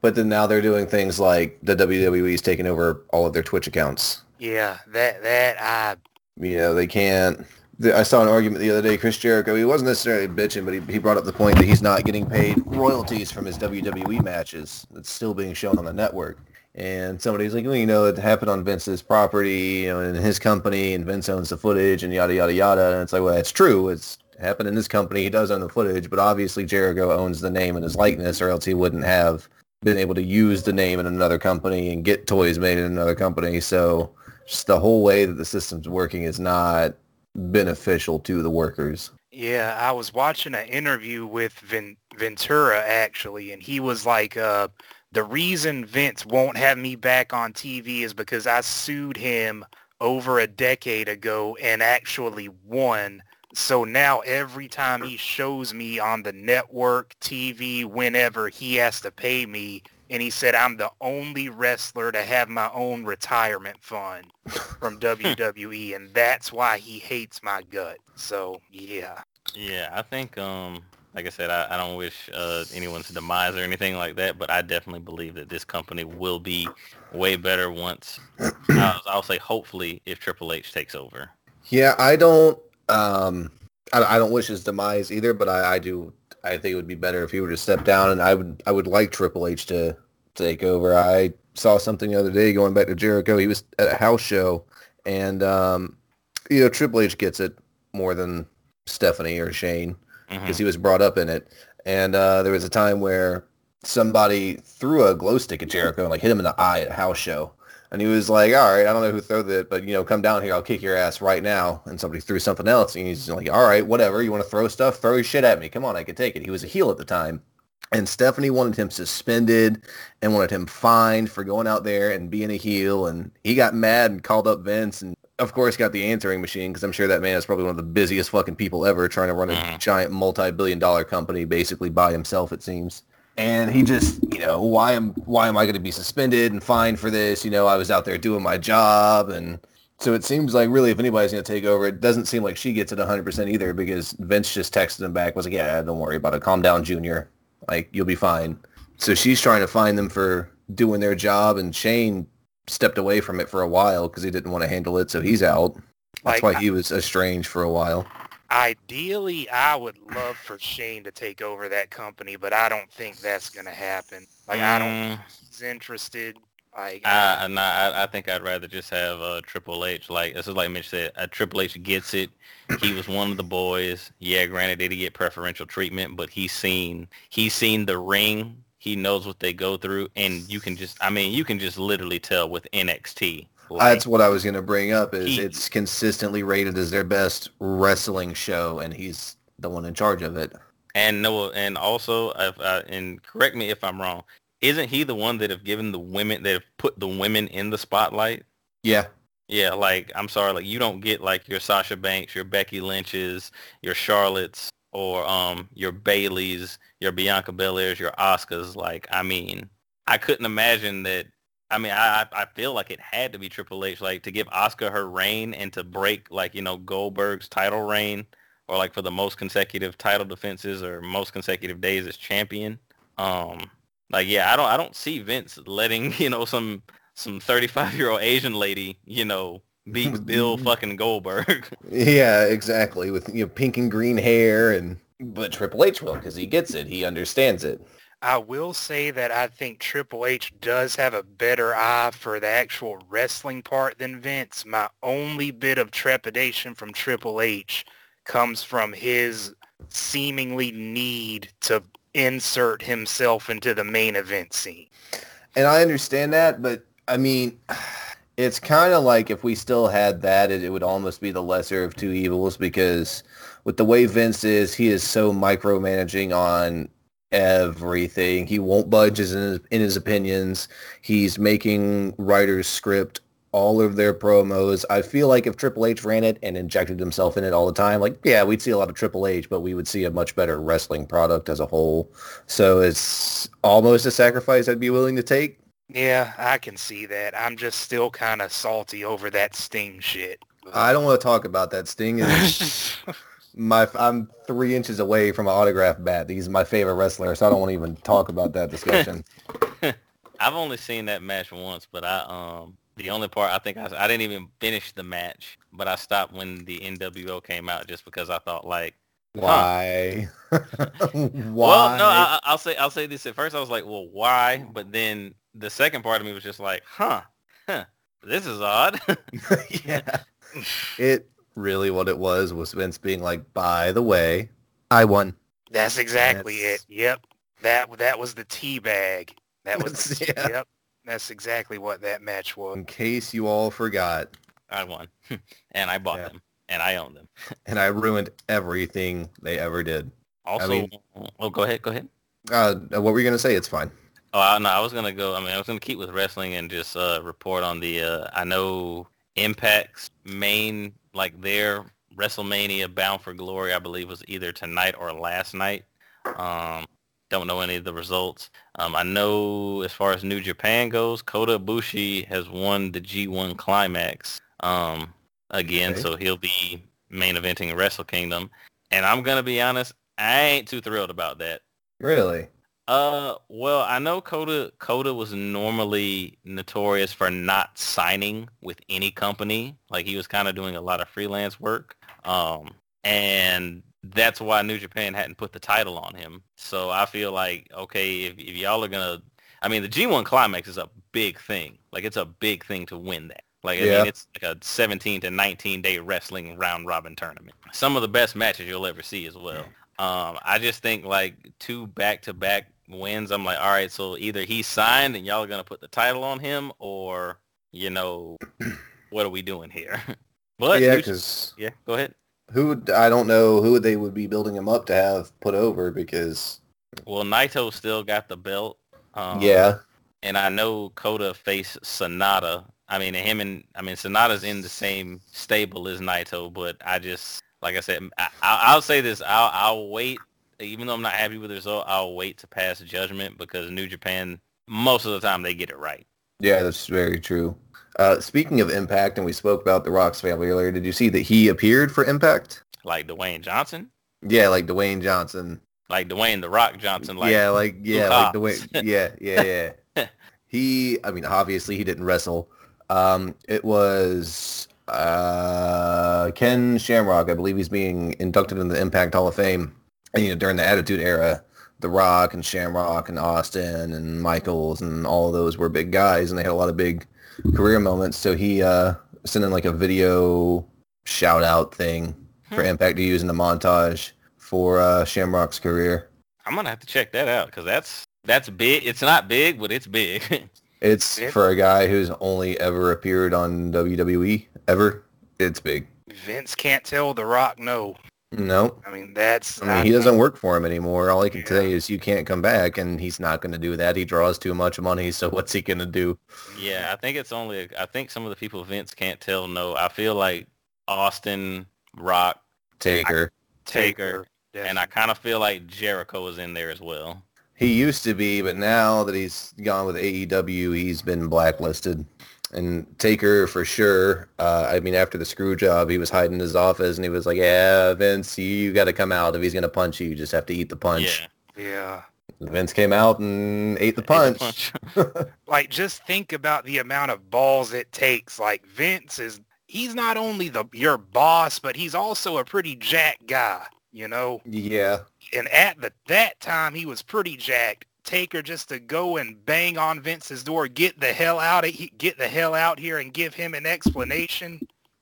but then now they're doing things like the WWE WWE's taking over all of their Twitch accounts. Yeah, that that I You know, they can't. I saw an argument the other day. Chris Jericho, he wasn't necessarily bitching, but he, he brought up the point that he's not getting paid royalties from his WWE matches. That's still being shown on the network. And somebody's like, well, you know, it happened on Vince's property, you know, in his company, and Vince owns the footage, and yada yada yada. And it's like, well, that's true. It's happened in this company. He does own the footage, but obviously Jericho owns the name and his likeness, or else he wouldn't have been able to use the name in another company and get toys made in another company. So just the whole way that the system's working is not beneficial to the workers. yeah, I was watching an interview with Vin, Ventura actually, and he was like, uh, the reason Vince won't have me back on TV is because I sued him over a decade ago and actually won. So now every time he shows me on the network, TV, whenever, he has to pay me. And he said, I'm the only wrestler to have my own retirement fund from WWE. And that's why he hates my gut. So, yeah. Yeah, I think um like I said, I, I don't wish uh, anyone's demise or anything like that, but I definitely believe that this company will be way better once. I'll, I'll say hopefully if Triple H takes over. Yeah, I don't. Um, I, I don't wish his demise either, but I, I do. I think it would be better if he were to step down, and I would. I would like Triple H to take over. I saw something the other day going back to Jericho. He was at a house show, and um, you know Triple H gets it more than Stephanie or Shane Because he was brought up in it. And uh, there was a time where somebody threw a glow stick at Jericho and like hit him in the eye at a house show. And he was like, all right, I don't know who threw it, but, you know, come down here. I'll kick your ass right now. And somebody threw something else. And he's like, all right, whatever. You want to throw stuff? Throw your shit at me. Come on, I can take it. He was a heel at the time. And Stephanie wanted him suspended and wanted him fined for going out there and being a heel. And he got mad and called up Vince and, of course, got the answering machine because I'm sure that man is probably one of the busiest fucking people ever trying to run a Mhm. giant multi-billion dollar company basically by himself, it seems. And he just, you know, why am why am I going to be suspended and fined for this? You know, I was out there doing my job, and so it seems like really, if anybody's going to take over, it doesn't seem like she gets it 100 percent either because Vince just texted him back, was like, yeah, don't worry about it, calm down, Junior, like you'll be fine. So she's trying to find them for doing their job, and Shane stepped away from it for a while because he didn't want to handle it, so he's out. That's Like, why he was estranged for a while. Ideally, I would love for Shane to take over that company, but I don't think that's going to happen. Like, I don't Mm, think he's interested. Like, I, nah, I, I think I'd rather just have uh, Triple H. Like this is like Mitch said, uh, Triple H gets it. He was one of the boys. Yeah, granted, did he get preferential treatment? But he's seen he's seen the ring. He knows what they go through, and you can just I mean you can just literally tell with NXT Like, That's what I was going to bring up. Is He- it's consistently rated as their best wrestling show, and he's the one in charge of it. and Noah, and also, if, uh, and correct me if I'm wrong. Isn't he the one that have given the women that have put the women in the spotlight? Yeah, Yeah, like I'm sorry, like you don't get like your Sasha Banks, your Becky Lynch's, your Charlotte's, or um your Bayley's, your Bianca Belairs, your Asukas. Like I mean, I couldn't imagine that. I mean, I I feel like it had to be Triple H, like to give Asuka her reign and to break like you know Goldberg's title reign, or like for the most consecutive title defenses or most consecutive days as champion. Um, like yeah, I don't I don't see Vince letting you know some some 35 year old Asian lady, you know, beat Bill fucking Goldberg. yeah, exactly. With you know pink and green hair, and but Triple H will because he gets it. He understands it. I will say that I think Triple H does have a better eye for the actual wrestling part than Vince. My only bit of trepidation from Triple H comes from his seemingly need to insert himself into the main event scene. And I understand that, but I mean, it's kind of like if we still had that, it, it would almost be the lesser of two evils because with the way Vince is, he is so micromanaging on everything. He won't budge in his, in his opinions. He's making writers script all of their promos. I feel like if Triple H ran it and injected himself in it all the time, like, yeah, we'd see a lot of Triple H, but we would see a much better wrestling product as a whole. So it's almost a sacrifice I'd be willing to take. Yeah, I can see that. I'm just still kind of salty over that Sting shit. I don't want to talk about that. Sting is my. I'm three inches away from an autograph bat. He's my favorite wrestler, so I don't want to even talk about that discussion. I've only seen that match once, but I um the only part I think I, I didn't even finish the match, but I stopped when the NWO came out just because I thought like Why? Why? Well, no, I, I- I'll say I'll say this. At first, I was like, "Well, why?" But then the second part of me was just like, "Huh, huh, this is odd." yeah. It really what it was was Vince being like, by the way, I won. That's exactly That's- it. Yep. That that was the tea bag. That was the, yeah. yep. That's exactly what that match was. In case you all forgot, I won, and I bought Yeah. them, and I own them. and I ruined everything they ever did. Also, mean- oh, go ahead, go ahead. Uh, what were you gonna say? It's fine. Oh, I, no, I was gonna go. I mean, I was gonna keep with wrestling and just uh, report on the. Uh, I know Impact's main, like their WrestleMania Bound for Glory, I believe, was either tonight or last night. Um, don't know any of the results. Um, I know as far as New Japan goes, Kota Ibushi has won the G1 Climax um, again, Okay. so he'll be main eventing Wrestle Kingdom. And I'm gonna be honest, I ain't too thrilled about that. Really? Uh, well, I know Kota Kota was normally notorious for not signing with any company. Like he was kind of doing a lot of freelance work. Um, and that's why New Japan hadn't put the title on him. So I feel like okay, if, if y'all are gonna, I mean, the G1 Climax is a big thing. Like it's a big thing to win that. Like I Yeah. mean, it's like a 17 to 19 day wrestling round robin tournament. Some of the best matches you'll ever see as well. Um, I just think like two back to back wins. I'm like, all right, so either he signed and y'all are gonna put the title on him, or you know, what are we doing here? but yeah, because yeah, go ahead. who would, I don't know who they would be building him up to have put over because Well, Naito still got the belt. Um, yeah, and I know Kota faced Sanada. I mean, him and I mean Sanada's in the same stable as Naito, but I just like I said, I, I'll, I'll say this: I'll, I'll wait. Even though I'm not happy with the result, I'll wait to pass judgment because New Japan most of the time they get it right. yeah, that's very true. Uh, speaking of Impact, and we spoke about the Rocks family earlier. Did you see that he appeared for Impact? Like Dwayne Johnson, Yeah, like Dwayne Johnson. like Dwayne the Rock Johnson, like yeah, like yeah, like. Dwayne. Yeah, yeah, yeah. he, I mean, obviously he didn't wrestle. Um, it was uh, Ken Shamrock. I believe he's being inducted into the Impact Hall of Fame. And, you know, during the Attitude Era, The Rock and Shamrock and Austin and Michaels and all of those were big guys, and they had a lot of big career moments. So he uh, sent in like a video shout out thing for Hmm. Impact to use in the montage for uh, Shamrock's career. I'm gonna have to check that out because that's that's big. It's not big, but it's big. It's Vince- for a guy who's only ever appeared on WWE ever. It's big. Vince can't tell The Rock no. No, I mean, that's I mean he doesn't work for him anymore. All I can Yeah. say is you can't come back, and he's not going to do that. He draws too much money, so what's he going to do? Yeah, I think it's only. I think some of the people Vince can't tell no. I feel like Austin, Rock, Taker. Taker, and I kind of feel like Jericho is in there as well. He used to be, but now that he's gone with AEW, he's been blacklisted. And Taker for sure. Uh, I mean, after the screw job, he was hiding in his office, and he was like, "Yeah, Vince, you got to come out. If he's going to punch you, you just have to eat the punch." Yeah, yeah. Vince came out and ate the Ate punch. Like, just think about the amount of balls it takes. Like, Vince is, he's not only the your boss, but he's also a pretty jacked guy, you know? yeah, And at the that time, he was pretty jacked. Taker just to go and bang on Vince's door, get the hell out of get the hell out here and give him an explanation.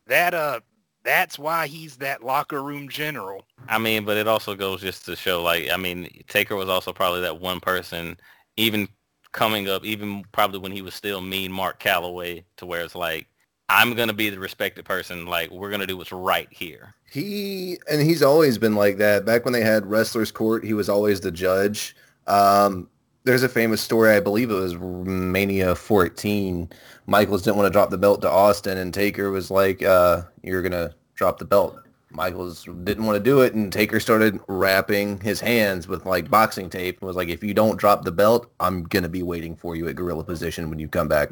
That uh, that's why he's that locker room general. I mean, but it also goes just to show, like, I mean, Taker was also probably that one person, even coming up, even probably when he was still mean Mark Calaway, to where it's like, I'm gonna be the respected person. Like, we're gonna do what's right here. he and he's always been like that. Back when they had wrestlers court, he was always the judge. Um, there's a famous story. I believe it was Mania 14. Michaels didn't want to drop the belt to Austin, and Taker was like, uh, "You're gonna drop the belt." Michaels didn't want to do it, and Taker started wrapping his hands with like boxing tape. and Was like, "If you don't drop the belt, I'm gonna be waiting for you at gorilla position when you come back."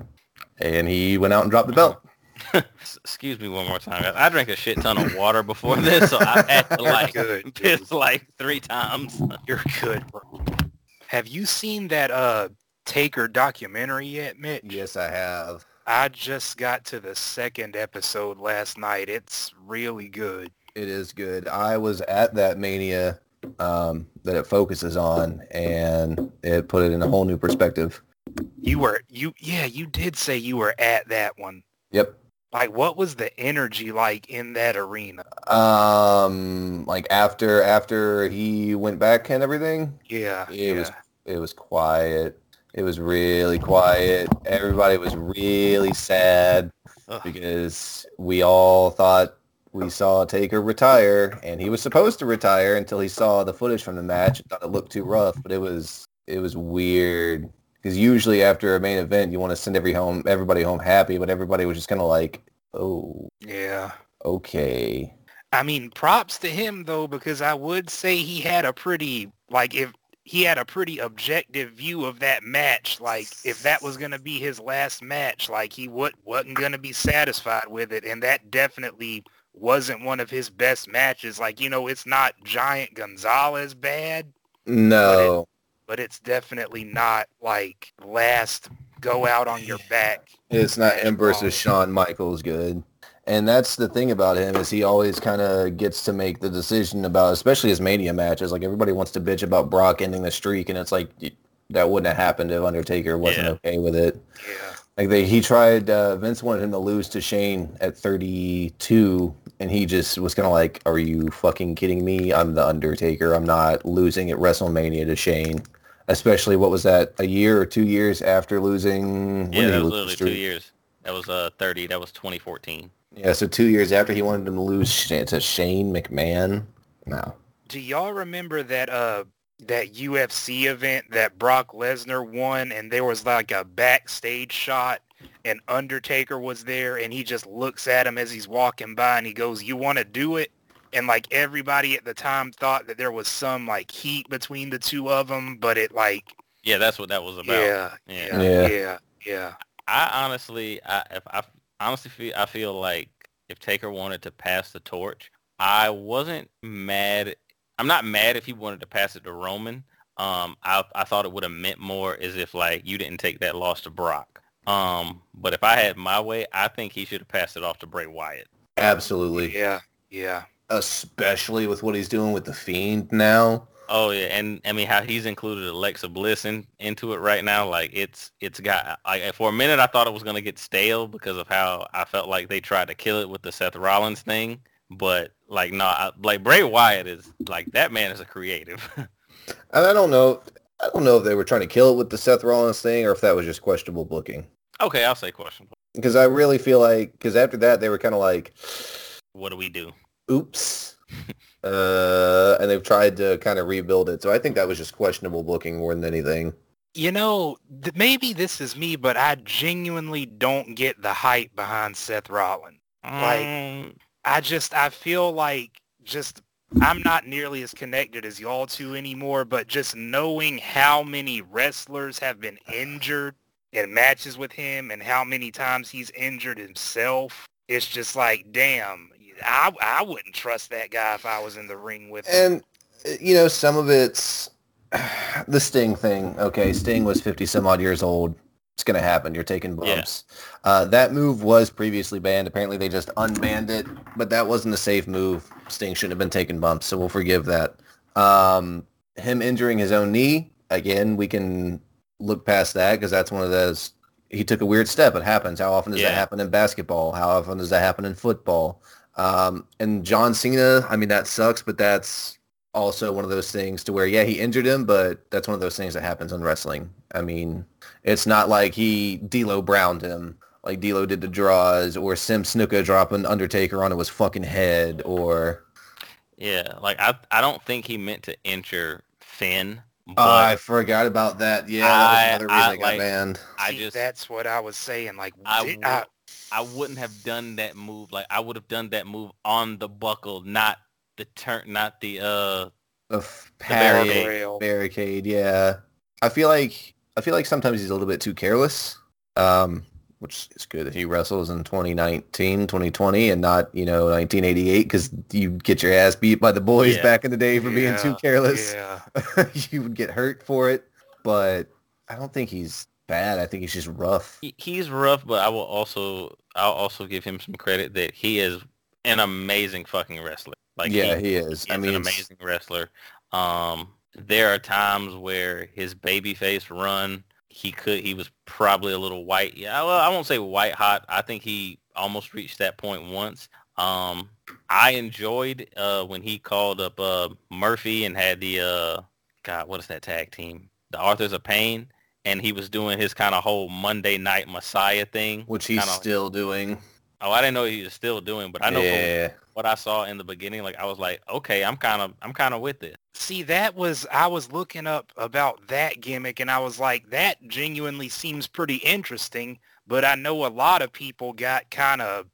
And he went out and dropped the belt. Excuse me one more time. I drank a shit ton of water before this, so I had to like Good, piss like three times. You're good. Bro. Have you seen that uh Taker documentary yet, Mitch? Yes, I have. I just got to the second episode last night. It's really good. It is good. I was at that mania um, that it focuses on, and it put it in a whole new perspective. You were you yeah, you did say you were at that one. Yep. Like what was the energy like in that arena? Um, like after after he went back and everything, Yeah. it yeah. was it was quiet. It was really quiet. Everybody was really sad Ugh. because we all thought we saw Taker retire, and he was supposed to retire until he saw the footage from the match. and Thought it looked too rough, but it was it was weird because usually after a main event, you want to send every home everybody home happy, but everybody was just kind of like, oh, Yeah. okay. I mean, props to him though, because I would say he had a pretty like if he had a pretty objective view of that match. Like if that was gonna be his last match, like he would wasn't gonna be satisfied with it, and that definitely wasn't one of his best matches. Like you know, it's not Giant Gonzalez bad, No, but it's definitely not like last go out on your back. It's not match versus. Shawn Michaels good. And that's the thing about him is he always kind of gets to make the decision about, especially his Mania matches. Like everybody wants to bitch about Brock ending the streak, and it's like that wouldn't have happened if Undertaker wasn't Yeah. okay with it. Yeah. Like they, he tried. Uh, Vince wanted him to lose to Shane at 32, and he just was kind of like, "Are you fucking kidding me? I'm the Undertaker. I'm not losing at WrestleMania to Shane." Especially what was that? A year or two years after losing? Yeah, that was literally two years. That was uh 30. That was 2014. Yeah, so two years after he wanted him to lose Sh- to Shane McMahon. No. Do y'all remember that uh that UFC event that Brock Lesnar won and there was like a backstage shot and Undertaker was there and he just looks at him as he's walking by and he goes, "You want to do it?" And like everybody at the time thought that there was some like heat between the two of them, but it like Yeah, that's what that was about. yeah, Yeah. yeah, Yeah. yeah, yeah. I honestly, I, if I honestly feel, I feel like if Taker wanted to pass the torch, I wasn't mad. I'm not mad if he wanted to pass it to Roman. Um, I, I thought it would have meant more as if like you didn't take that loss to Brock. Um, but if I had my way, I think he should have passed it off to Bray Wyatt. Absolutely. Yeah, yeah. Especially with what he's doing with the Fiend now. Oh yeah, and I mean how he's included Alexa Bliss in, into it right now. Like it's it's got like for a minute I thought it was gonna get stale because of how I felt like they tried to kill it with the Seth Rollins thing. But like no, I, like Bray Wyatt is like that man is a creative. And I don't know. I don't know if they were trying to kill it with the Seth Rollins thing or if that was just questionable booking. Okay, I'll say questionable. Because I really feel like, because after that they were kind of like, What do we do? oops. uh, and they've tried to kind of rebuild it. So I think that was just questionable booking more than anything. You know, th- maybe this is me, but I genuinely don't get the hype behind Seth Rollins. Like- Mm, I just I feel like just I'm not nearly as connected as y'all two anymore, but just knowing how many wrestlers have been injured in matches with him and how many times he's injured himself, it's just like, damn, I I wouldn't trust that guy if I was in the ring with him. And, you know, some of it's the Sting thing. Okay, Sting was 50 some odd years old. It's going to happen. You're taking Yeah. bumps. Uh, that move was previously banned. Apparently they just unbanned it, but that wasn't a safe move. Sting shouldn't have been taking bumps, so we'll forgive that. Um, him injuring his own knee, again, we can look past that because that's one of those, he took a weird step. It happens. How often does Yeah. that happen in basketball? How often does that happen in football? Um, and John Cena, I mean, that sucks, but that's also one of those things to where, yeah, he injured him, but that's one of those things that happens in wrestling. I mean, it's not like he D'Lo Browned him like D'Lo did the Droz, or Sim Snuka dropping Undertaker onto his fucking head, or yeah, like I I don't think he meant to injure Finn, but Oh, I forgot about that. Yeah, that was I- another reason I it got like- banned. I just that's what I was saying. Like, I, did- I- I wouldn't have done that move. Like I would have done that move on the buckle, not the turn, not the uh. The f- barricade. barricade, barricade. Yeah, I feel like I feel like sometimes he's a little bit too careless. Um, which is good that he wrestles in 2019, 2020, and not you know 1988 because you get your ass beat by the boys Yeah. back in the day for being too careless. Yeah. you would get hurt for it, but I don't think he's bad. I think he's just rough. He, he's rough, but I will also I'll also give him some credit that he is an amazing fucking wrestler. Like yeah, he, he is. He's I mean, an amazing wrestler. Um, there are times where his babyface run, he could, he was probably a little white. Yeah, well, I won't say white hot. I think he almost reached that point once. Um, I enjoyed uh, when he called up uh, Murphy and had the uh, God, what is that tag team? The Authors of Pain, and he was doing his kind of whole Monday Night Messiah thing, which he's kinda- still doing. Oh, I didn't know he was still doing, but I know from yeah, what I saw in the beginning, like I was like, okay, I'm kind of, I'm kind of with it. See, that was I was looking up about that gimmick, and I was like, that genuinely seems pretty interesting. But I know a lot of people got kind of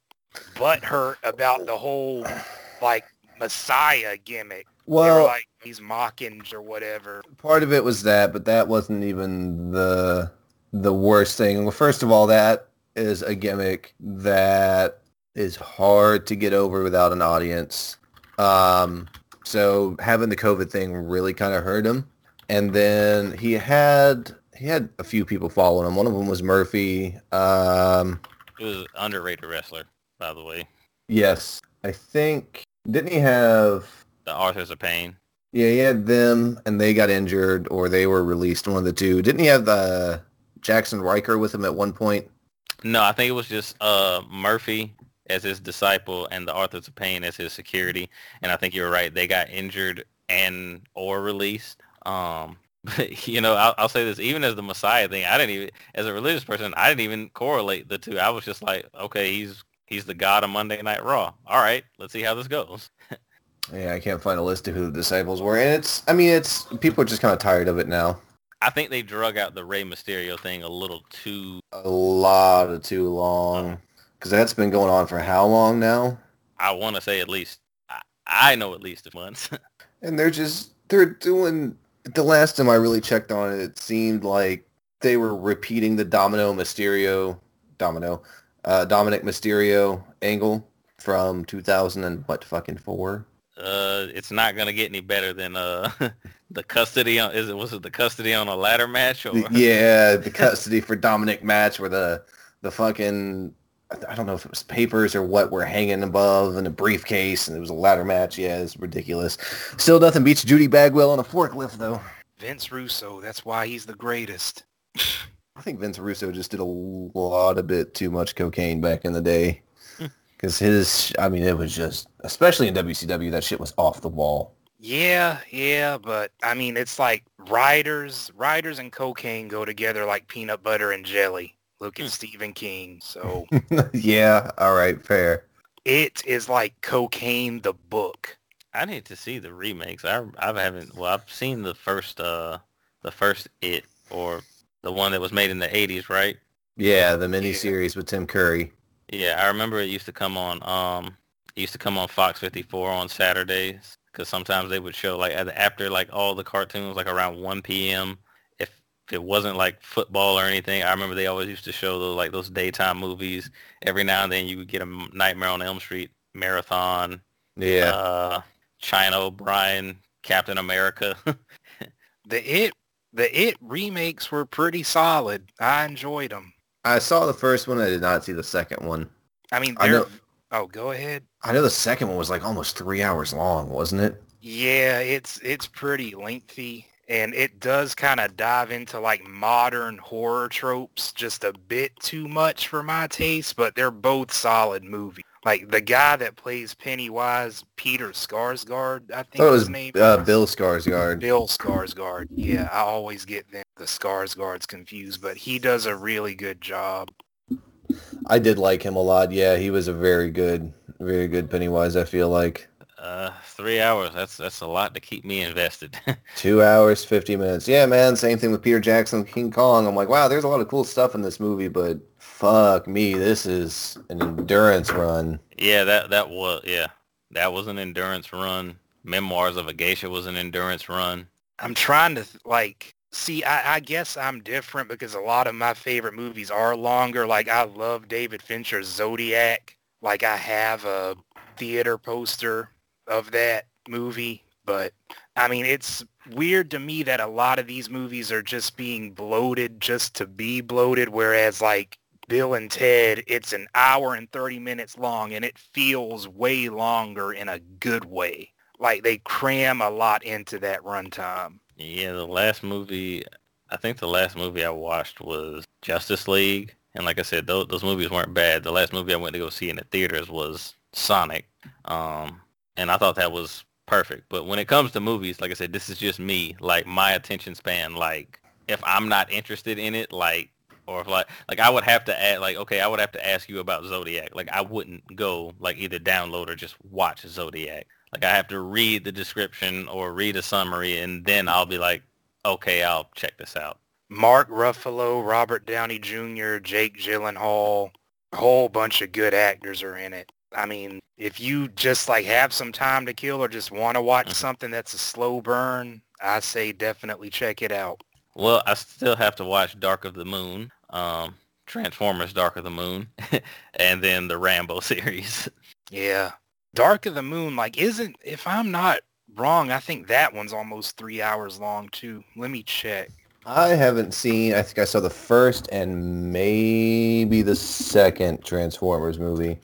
butthurt about the whole like Messiah gimmick. They were well, like he's mocking or whatever. part of it was that, but that wasn't even the the worst thing. Well, first of all, that is a gimmick that is hard to get over without an audience. Um, so having the COVID thing really kind of hurt him. And then he had he had a few people following him. One of them was Murphy. Um, It was an underrated wrestler, by the way. yes, I think didn't he have The Authors of Pain. Yeah, he had them, and they got injured, or they were released. One of the two. Didn't he have uh, Jackson Ryker with him at one point? No, I think it was just uh, Murphy as his disciple and the Authors of Pain as his security. And I think you're right. They got injured and or released. Um, but you know, I'll, I'll say this: even as the Messiah thing, I didn't even, as a religious person, I didn't even correlate the two. I was just like, okay, he's he's the god of Monday Night Raw. All right, let's see how this goes. Yeah, I can't find a list of who the disciples were, and it's. I mean, it's people are just kind of tired of it now. I think they drug out the Rey Mysterio thing a little too. A lot of too long, because that's been going on for how long now? I want to say at least. I, I know at least a month. And they're just they're doing. The last time I really checked on it, it seemed like they were repeating the Domino Mysterio, Domino, uh, Dominic Mysterio angle from 2000 and what fucking four. Uh, it's not gonna get any better than uh the custody on is it was it the custody on a ladder match or yeah, the custody for Dominic match where the the fucking I don't know if it was papers or what were hanging above in a briefcase and it was a ladder match. Yeah, it's ridiculous. Still nothing beats Judy Bagwell on a forklift though. Vince Russo, that's why he's the greatest. I think Vince Russo just did a lot a bit too much cocaine back in the day. Because his, I mean, it was just, especially in WCW, that shit was off the wall. Yeah, yeah, but I mean, it's like writers, writers and cocaine go together like peanut butter and jelly. Look at Hmm. Stephen King. So yeah, all right, fair. it is like cocaine, the book. I need to see the remakes. I I haven't. Well, I've seen the first uh the first It or the one that was made in the '80s, right? Yeah, the mini miniseries with Tim Curry. Yeah, I remember it used to come on. Um, it used to come on Fox 54 on Saturdays because sometimes they would show like after like all the cartoons, like around 1 p.m. If if it wasn't like football or anything, I remember they always used to show those like those daytime movies. Every now and then you would get a Nightmare on Elm Street marathon. Yeah. Uh, China O'Brien, Captain America. The it, the it remakes were pretty solid. I enjoyed them. I saw the first one. I did not see the second one. I mean, I know- Oh, go ahead. I know the second one was like almost three hours long, wasn't it? Yeah, it's it's pretty lengthy and it does kind of dive into like modern horror tropes just a bit too much for my taste, but they're both solid movies. Like the guy that plays Pennywise, Peter Skarsgård, I think thought it his was name uh, is. Bill Skarsgård. Bill Skarsgård. Yeah, I always get them the Skarsgårds confused, but he does a really good job. I did like him a lot. Yeah, he was a very good, very good Pennywise. I feel like uh, three hours. That's that's a lot to keep me invested. two hours, fifty minutes. Yeah, man. Same thing with Peter Jackson, King Kong. I'm like, wow, there's a lot of cool stuff in this movie, but fuck me, this is an endurance run. Yeah, that that was yeah, that was an endurance run. Memoirs of a Geisha was an endurance run. I'm trying to like see. I, I guess I'm different because a lot of my favorite movies are longer. Like I love David Fincher's Zodiac. Like I have a theater poster of that movie, but I mean it's weird to me that a lot of these movies are just being bloated just to be bloated, whereas like Bill and Ted, it's an hour and 30 minutes long and it feels way longer in a good way. Like they cram a lot into that runtime. Yeah, the last movie, I think the last movie I watched was Justice League, and like I said, those those movies weren't bad. The last movie I went to go see in the theaters was Sonic, um, and I thought that was perfect. But when it comes to movies, like I said, this is just me. Like my attention span, like if I'm not interested in it, like or if like like I would have to add like okay, I would have to ask you about Zodiac. Like I wouldn't go like either download or just watch Zodiac. Like I have to read the description or read a summary and then I'll be like, okay, I'll check this out. Mark Ruffalo, Robert Downey Jr., Jake Gyllenhaal, a whole bunch of good actors are in it. I mean, if you just like have some time to kill or just want to watch Mhm. something that's a slow burn, I say definitely check it out. Well, I still have to watch Dark of the Moon, um, Transformers Dark of the Moon, and then the Rambo series. Yeah. Dark of the Moon, like, isn't, if I'm not wrong, I think that one's almost three hours long too. Let me check. I haven't seen. I think I saw the first and maybe the second Transformers movie.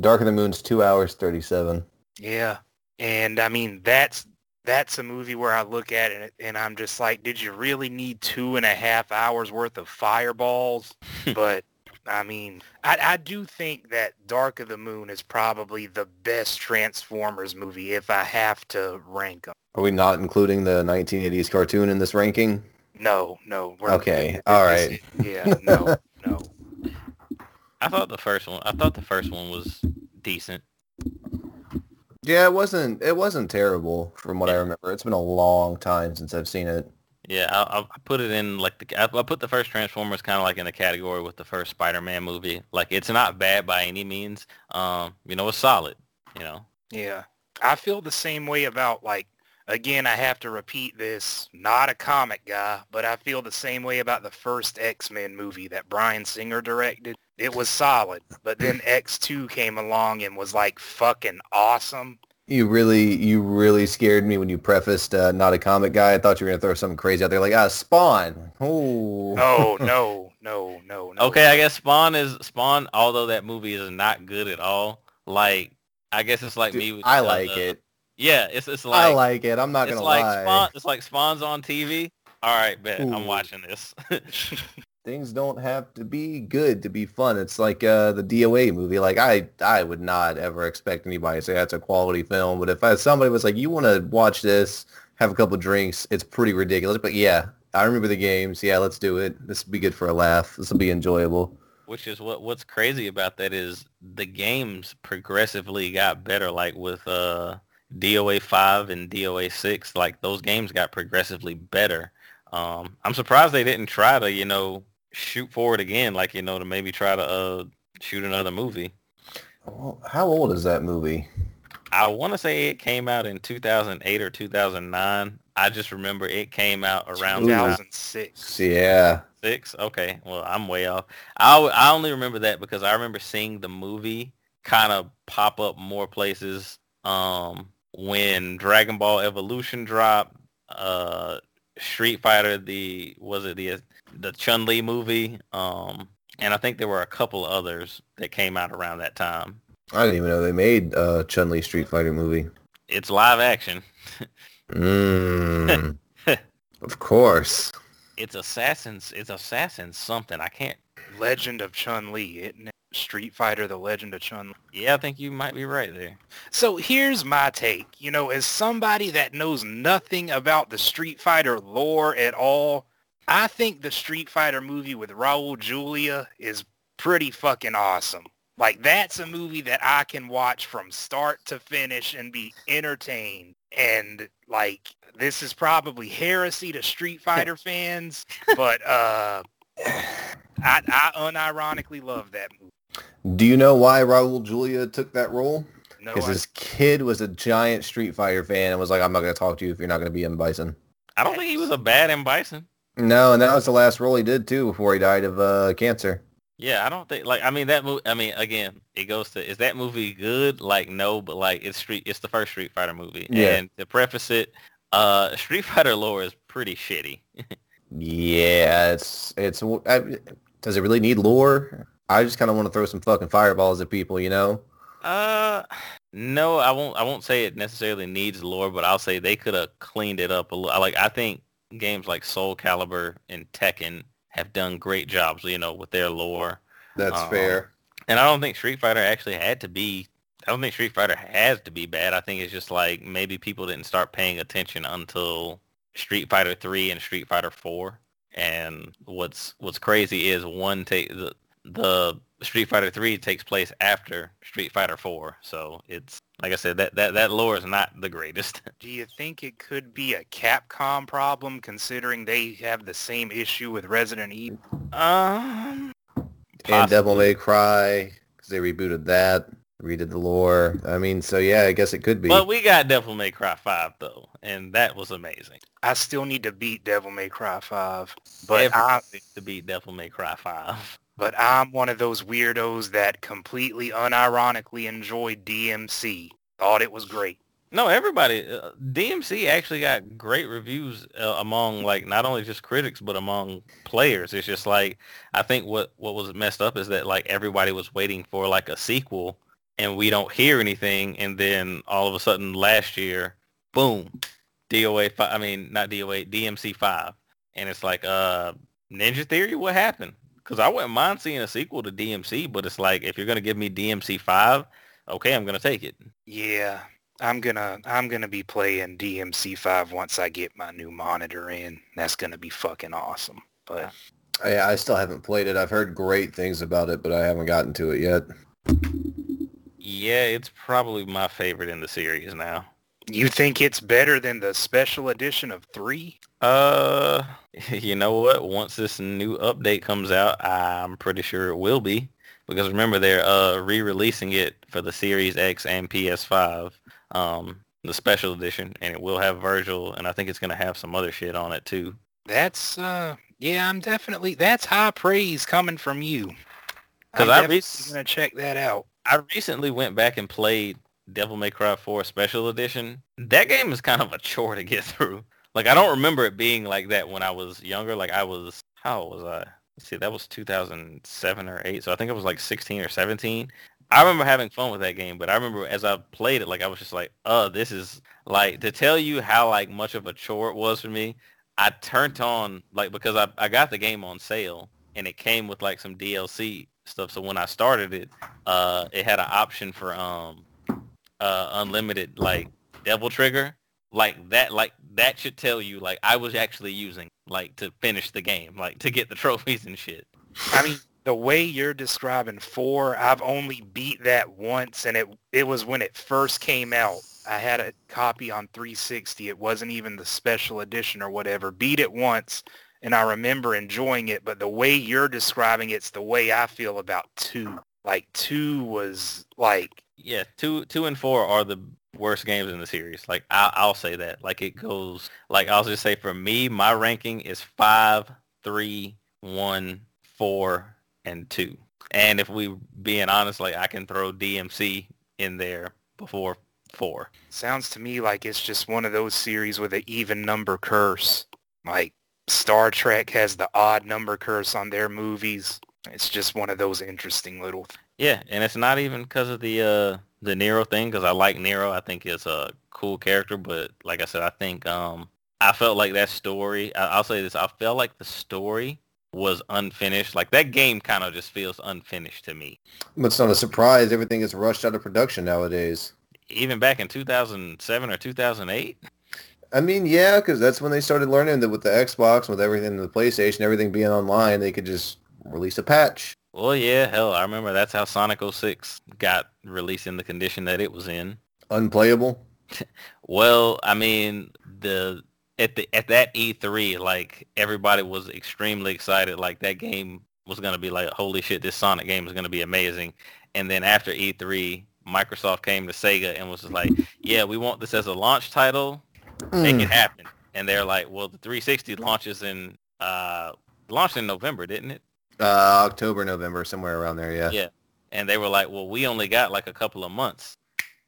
Dark of the Moon's two hours thirty-seven. Yeah. And I mean, that's that's a movie where I look at it and I'm just like, did you really need two and a half hours worth of fireballs? but I mean, I, I do think that Dark of the Moon is probably the best Transformers movie if I have to rank them. Are we not including the 1980s cartoon in this ranking? No, no. we're- Okay, this all. Yeah, no, no. I thought the first one, I thought the first one was decent. Yeah, it wasn't. It wasn't terrible from what I remember. It's been a long time since I've seen it. Yeah, I, I put it in like the I I put the first Transformers kind of like in the category with the first Spider-Man movie. Like it's not bad by any means. Um, you know, it's solid. You know. Yeah. I feel the same way about like again, I have to repeat this, not a comic guy, but I feel the same way about the first X-Men movie that Bryan Singer directed. It was solid, but then X2 came along and was like fucking awesome. You really, you really scared me when you prefaced uh, not a comic guy. I thought you were gonna throw something crazy out there, like ah, Spawn. Oh, No, no, no, no, no. Okay, I guess Spawn is Spawn. Although that movie is not good at all. Like I guess it's like Dude, me. with I the- like the- it. Yeah, it's it's like I like it. I'm not gonna like lie. Spawn. It's like Spawn's on TV. All right, bet I'm watching this. things don't have to be good to be fun. It's like uh, the DOA movie. Like I, I would not ever expect anybody to say that's a quality film. But if I, somebody was like, you want to watch this, have a couple drinks, it's pretty ridiculous. But yeah, I remember the games. Yeah, let's do it. This will be good for a laugh. This will be enjoyable. Which is what what's crazy about that is the games progressively got better. Like with uh, DOA five and DOA six, like those games got progressively better. Um, I'm surprised they didn't try to, you know, shoot forward again, like you know, to maybe try to uh, shoot another movie. Well, how old is that movie? I want to say it came out in 2008 or 2009. I just remember it came out around 2006. Yeah. Six. Okay. Well, I'm way off. I I only remember that because I remember seeing the movie kind of pop up more places. Um, when Dragon Ball Evolution dropped, uh, Street Fighter, the was it the the Chun Li movie, um, and I think there were a couple others that came out around that time. I didn't even know they made a Chun Li Street Fighter movie. It's live action. mm, of course. It's Assassins. It's Assassins something. I can't. Legend of Chun Li, it? Street Fighter: The Legend of Chun Li. Yeah, I think you might be right there. So here's my take. You know, as somebody that knows nothing about the Street Fighter lore at all, I think the Street Fighter movie with Raul Julia is pretty fucking awesome. Like that's a movie that I can watch from start to finish and be entertained. And like this is probably heresy to Street Fighter fans, but uh I, I unironically love that movie. Do you know why Raul Julia took that role? No, Because I- his kid was a giant Street Fighter fan and was like, I'm not going to talk to you if you're not going to be M. Bison. I don't think he was a bad M Bison. No, and that was the last role he did too before he died of uh, cancer. Yeah, I don't think like I mean that movie. I mean, again, it goes to is that movie good? Like no, but like it's street. It's the first Street Fighter movie, Yeah. and to preface it, uh, Street Fighter lore is pretty shitty. Yeah, it's it's. I, does it really need lore? I just kind of want to throw some fucking fireballs at people, you know? Uh, no, I won't. I won't say it necessarily needs lore, but I'll say they could have cleaned it up a little. Like I think games like Soul Calibur and Tekken have done great jobs, you know, with their lore. That's Uh, fair. And I don't think Street Fighter actually had to be. I don't think Street Fighter has to be bad. I think it's just like maybe people didn't start paying attention until Street Fighter Three and Street Fighter Four. And what's what's crazy is one take the the Street Fighter Three takes place after Street Fighter Four. So it's like I said that that that lore is not the greatest. Do you think it could be a Capcom problem considering they have the same issue with Resident Evil? um, And. Devil May Cry, because they rebooted that, redid the lore. I mean, so yeah, I guess it could be. But we got Devil May Cry Five though, and that was amazing. I still need to beat Devil May Cry 5, but I, Everybody to beat Devil May Cry Five. but I'm one of those weirdos that completely unironically enjoyed DMC. Thought it was great. No, everybody. Uh, DMC actually got great reviews uh, among like not only just critics but among players. It's just like I think what what was messed up is that like everybody was waiting for like a sequel and we don't hear anything and then all of a sudden last year, boom, DOA five. I mean not DOA, DMC five, and it's like uh Ninja Theory. What happened? Because I wouldn't mind seeing a sequel to DMC, but it's like if you're gonna give me DMC five, okay, I'm gonna take it. Yeah, I'm gonna I'm gonna be playing DMC five once I get my new monitor in. That's gonna be fucking awesome. But I, I still haven't played it. I've heard great things about it, but I haven't gotten to it yet. Yeah, it's probably my favorite in the series now. You think it's better than the special edition of three? Uh, you know what? Once this new update comes out, I'm pretty sure it will be. Because remember, they're uh, re-releasing it for the Series X and PS5, um, the special edition, and it will have Virgil, and I think it's going to have some other shit on it too. That's uh yeah, I'm definitely that's high praise coming from you. Because I'm I definitely gonna check that out. I recently went back and played Devil May Cry 4 Special Edition. That game is kind of a chore to get through. Like I don't remember it being like that when I was younger. Like I was, how was I? Let's see, that was 2007 or 8. So I think I was like 16 or 17. I remember having fun with that game, but I remember as I played it, like I was just like, uh, this is like to tell you how like much of a chore it was for me. I turned on like because I, I got the game on sale and it came with like some DLC stuff. So when I started it, uh, it had an option for um, uh, unlimited like Devil Trigger, like that. Like that should tell you like I was actually using like to finish the game, like to get the trophies and shit. I mean, the way you're describing four, I've only beat that once, and it it was when it first came out. I had a copy on 360. It wasn't even the special edition or whatever. Beat it once, and I remember enjoying it. But the way you're describing it's the way I feel about two. Like two was like Yeah, two two and four are the worst games in the series. Like I, I'll say that. Like it goes. Like I'll just say for me, my ranking is five, three, one, four, and two. And if we being honest, like I can throw DMC in there before four. sounds to me like it's just one of those series with an even number curse. Like Star Trek has the odd number curse on their movies. It's just one of those interesting little Yeah, and it's not even because of the uh the Nero thing, because I like Nero. I think it's a cool character, but like I said, I think um I felt like that story. I, I'll say this: I felt like the story was unfinished. Like that game kind of just feels unfinished to me. But it's not a surprise. Everything is rushed out of production nowadays. Even back in 2007 or 2008. I mean, yeah, because that's when they started learning that with the Xbox, with everything, the PlayStation, everything being online, they could just release a patch. Well, yeah, hell, I remember that's how Sonic 06 got released in the condition that it was in. Unplayable. Well, I mean, the at the at that E3, like everybody was extremely excited. Like that game was gonna be like, holy shit, this Sonic game is gonna be amazing. And then after E3, Microsoft came to Sega and was just like, yeah, we want this as a launch title. Make it happen. And they're like, well, the 360 launches in uh launched in November, didn't it? Uh, October, November, somewhere around there, yeah. Yeah. And they were like, well, we only got like a couple of months.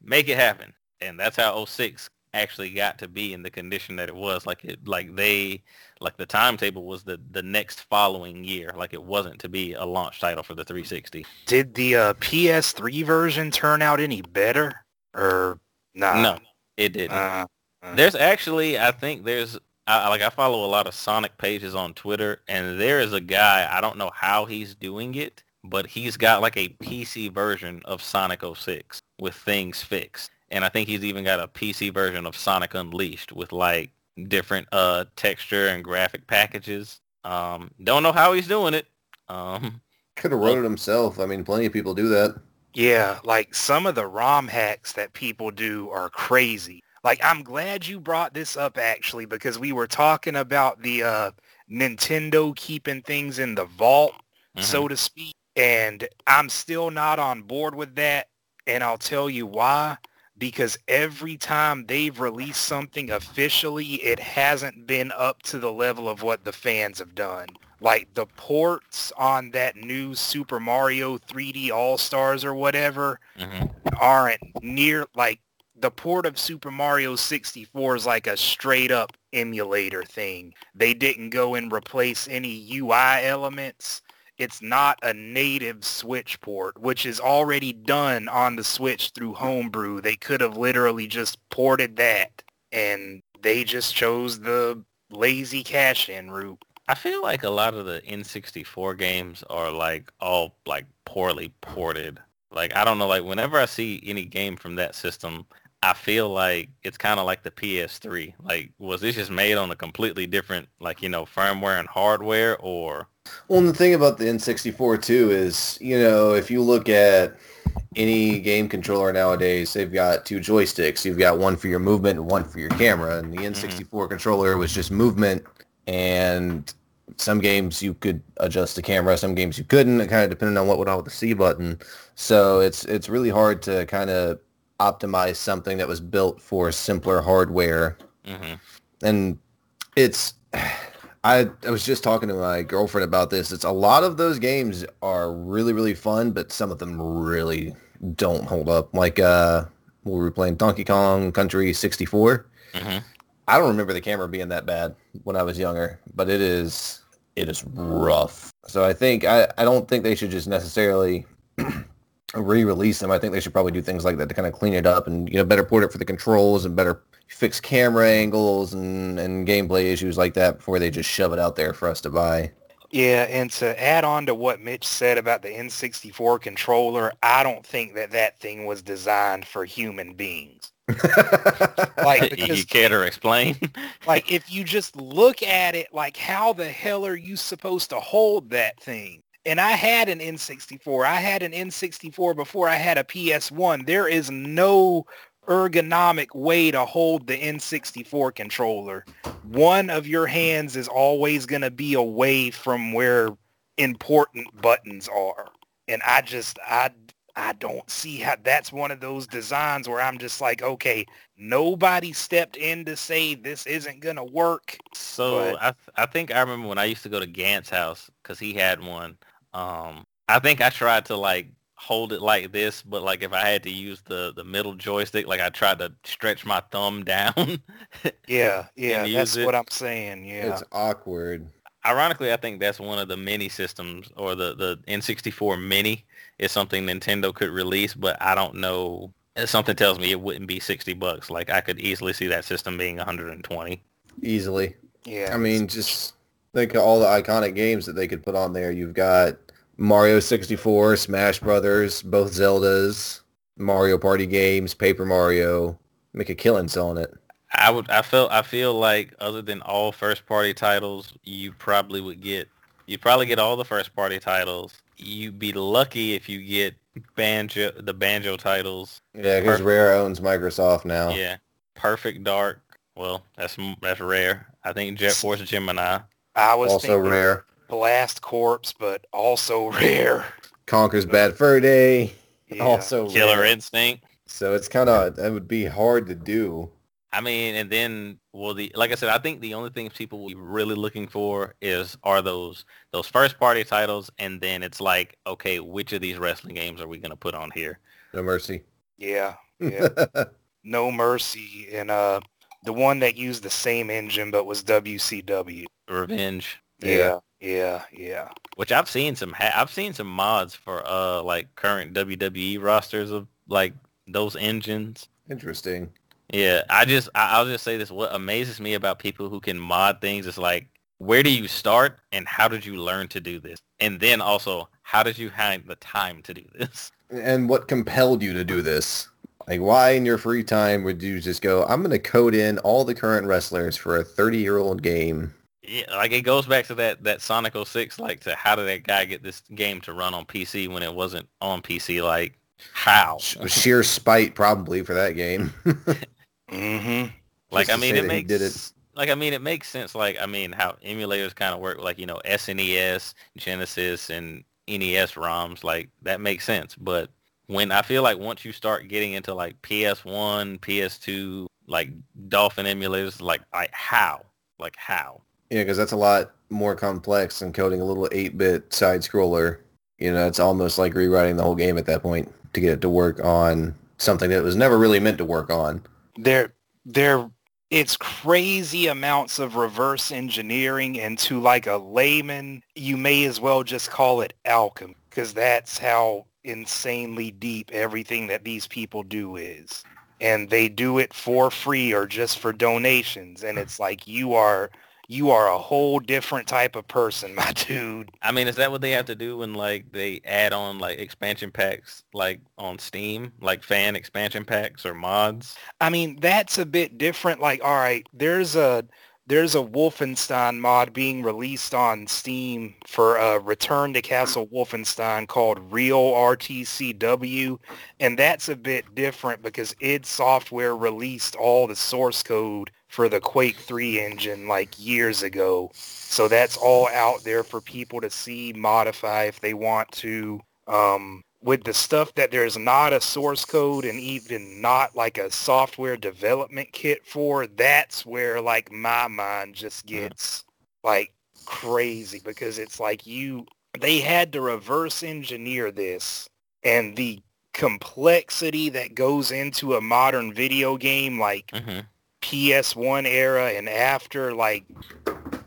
Make it happen. And that's how 06 actually got to be in the condition that it was. Like it, like they, like the timetable was the, the next following year. Like it wasn't to be a launch title for the 360. Did the uh, PS3 version turn out any better or not? No, it didn't. Uh, There's actually, I think there's, I, like I follow a lot of Sonic pages on Twitter, and there is a guy, I don't know how he's doing it, but he's got like a PC version of Sonic 06 with things fixed. And I think he's even got a PC version of Sonic Unleashed with like different uh texture and graphic packages. Um, don't know how he's doing it. Um, Could have wrote it himself. I mean, plenty of people do that. yeah, like some of the ROM hacks that people do are crazy. Like I'm glad you brought this up actually because we were talking about the uh, Nintendo keeping things in the vault, mhm. so to speak, and I'm still not on board with that. And I'll tell you why. Because every time they've released something officially, it hasn't been up to the level of what the fans have done. Like the ports on that new Super Mario 3D All-Stars or whatever Mhm. aren't near like the port of Super Mario 64 is like a straight up emulator thing. They didn't go and replace any UI elements. It's not a native Switch port, which is already done on the Switch through Homebrew. They could have literally just ported that and they just chose the lazy cash-in route. I feel like a lot of the N64 games are like all like poorly ported. Like I don't know, like whenever I see any game from that system, I feel like it's kind of like the PS3. Like was this just made on a completely different like, you know, firmware and hardware or Well, and the thing about the N64 too is, you know, if you look at any game controller nowadays, they've got two joysticks. You've got one for your movement and one for your camera. And the mm-hmm. N64 controller was just movement. And some games you could adjust the camera, some games you couldn't. It kind of depended on what went on with the C button. So it's it's really hard to kind of optimize something that was built for simpler hardware Mhm. and it's I, I was just talking to my girlfriend about this. It's a lot of those games are really really fun, but some of them really don't hold up. Like uh, we were playing Donkey Kong Country 64. Mhm. I don't remember the camera being that bad when I was younger, but it is it is rough. So I think I, I don't think they should just necessarily re-release them. I think they should probably do things like that to kind of clean it up and you know better port it for the controls and better fix camera angles and, and gameplay issues like that before they just shove it out there for us to buy. Yeah, and to add on to what Mitch said about the N64 controller, I don't think that that thing was designed for human beings. Like you because care to explain? like if you just look at it, like how the hell are you supposed to hold that thing? And I had an N64. I had an N64 before I had a PS1. There is no ergonomic way to hold the N64 controller. One of your hands is always going to be away from where important buttons are. And I just I I don't see how that's one of those designs where I'm just like, okay, nobody stepped in to say this isn't going to work. So But- I th- I think I remember when I used to go to Gant's house because he had one. Um, I think I tried to like hold it like this, but like if I had to use the the middle joystick, like I tried to stretch my thumb down. Yeah, yeah, that's it. what I'm saying. Yeah. It's awkward. Ironically, I think that's one of the mini systems or the the N64 Mini is something Nintendo could release, but I don't know. Something tells me it wouldn't be 60 bucks. Like I could easily see that system being 120. Easily. yeah. I mean, just think of all the iconic games that they could put on there. You've got Mario 64, Smash Brothers, both Zeldas, Mario Party games, Paper Mario. Make a killing selling it. I would. I felt. I feel like other than all first party titles, you probably would get. You probably get all the first party titles. You'd be lucky if you get banjo, the banjo titles. Yeah, because Rare owns Microsoft now. Yeah, Perfect Dark. Well, that's that's rare. I think Jet Force Gemini. I was Also thinking Rare. Blast Corps, but also rare. Conker's Bad Fur Day. Yeah. Also Killer Rare. Instinct. So it's kind of, that would be hard to do. I mean, and then well, the like I said, I think the only things people will be really looking for is are those those first party titles, and then it's like, okay, which of these wrestling games are we gonna put on here? No mercy. Yeah, yeah. no Mercy, and uh, the one that used the same engine but was WCW. Revenge, Yeah, yeah, yeah. Yeah. Which I've seen some. Ha- I've seen some mods for uh like current WWE rosters of like those engines. Interesting. Yeah, I just I, I'll just say this: what amazes me about people who can mod things is like, where do you start, and how did you learn to do this, and then also how did you find the time to do this? And what compelled you to do this? Like, why in your free time would you just go, I'm going to code in all the current wrestlers for a 30-year-old game? Yeah, like it goes back to that that Sonic 06, like to how did that guy get this game to run on PC when it wasn't on PC? Like how? Sh- Sheer spite, probably, for that game. Mm-hmm. Like I mean, it makes did it. like I mean it makes sense. Like I mean how emulators kind of work. Like you know SNES, Genesis, and NES ROMs. Like that makes sense. But when I feel like once you start getting into like PS1, PS2, like Dolphin emulators, like like how? Like how? Yeah, because that's a lot more complex than coding a little 8-bit side-scroller. You know, it's almost like rewriting the whole game at that point to get it to work on something that was never really meant to work on. There, there. It's crazy amounts of reverse engineering, and to like a layman, you may as well just call it alchemy, because that's how insanely deep everything that these people do is. And they do it for free or just for donations, and it's like you are you are a whole different type of person, my dude. I mean, is that what they have to do when like they add on like expansion packs like on Steam, like fan expansion packs or mods? I mean, that's a bit different. Like, all right, there's a there's a Wolfenstein mod being released on Steam for uh, Return to Castle Wolfenstein called Real RTCW, and that's a bit different because id Software released all the source code for the Quake 3 engine like years ago. So that's all out there for people to see, modify if they want to. Um, with the stuff that there's not a source code and even not like a software development kit for, that's where like my mind just gets like crazy because it's like you, they had to reverse engineer this and the complexity that goes into a modern video game like hmm PS1 era and after, like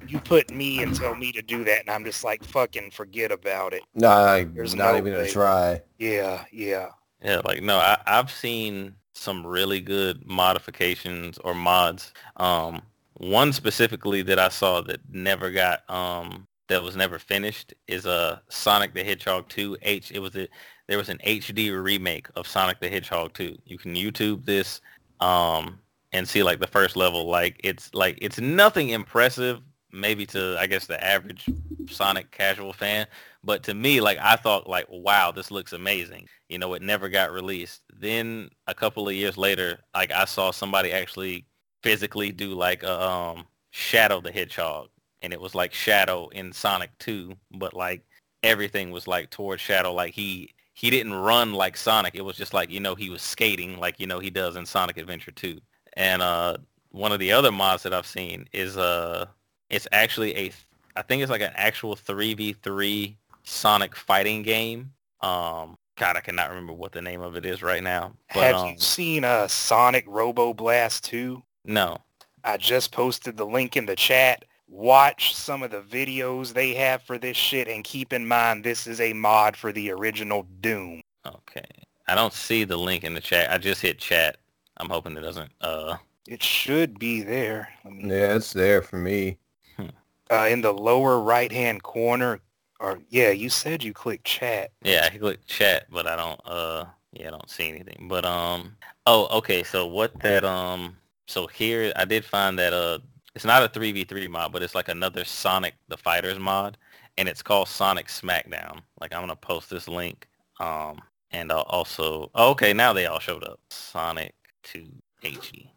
you put me and tell me to do that and I'm just like fucking forget about it. Nah, There's not no even way. a try. Yeah, yeah. Yeah, like no, I, I've seen some really good modifications or mods. Um, one specifically that I saw that never got um that was never finished is a uh, Sonic the Hedgehog 2 H. It was a there was an HD remake of Sonic the Hedgehog 2. You can YouTube this um, and see like the first level. Like it's like it's nothing impressive, maybe to I guess the average Sonic casual fan, but to me, like I thought, like wow, this looks amazing. You know, it never got released. Then a couple of years later, like I saw somebody actually physically do like a um, Shadow the Hedgehog, and it was like Shadow in Sonic 2, but like everything was like towards Shadow. Like he he didn't run like Sonic. It was just like you know he was skating like you know he does in Sonic Adventure 2. And uh, one of the other mods that I've seen is uh, it's actually a I think it's like an actual 3v3 Sonic fighting game. Um, God, I cannot remember what the name of it is right now. But, Have um, you seen uh, Sonic Robo Blast 2? No. I just posted the link in the chat. Watch some of the videos they have for this shit and keep in mind this is a mod for the original Doom. Okay. I don't see the link in the chat. I just hit chat. I'm hoping it doesn't uh it should be there. Yeah, it's there for me. Hmm. Uh, in the lower right hand corner, or yeah, you said you clicked chat. Yeah, I clicked chat, but I don't. Uh, yeah, I don't see anything. But um, oh, okay. So what that um, so here I did find that uh, it's not a three v three mod, but it's like another Sonic the Fighters mod, and it's called Sonic Smackdown. Like I'm gonna post this link. Um, and I'll also oh, okay, now they all showed up. Sonic to HE.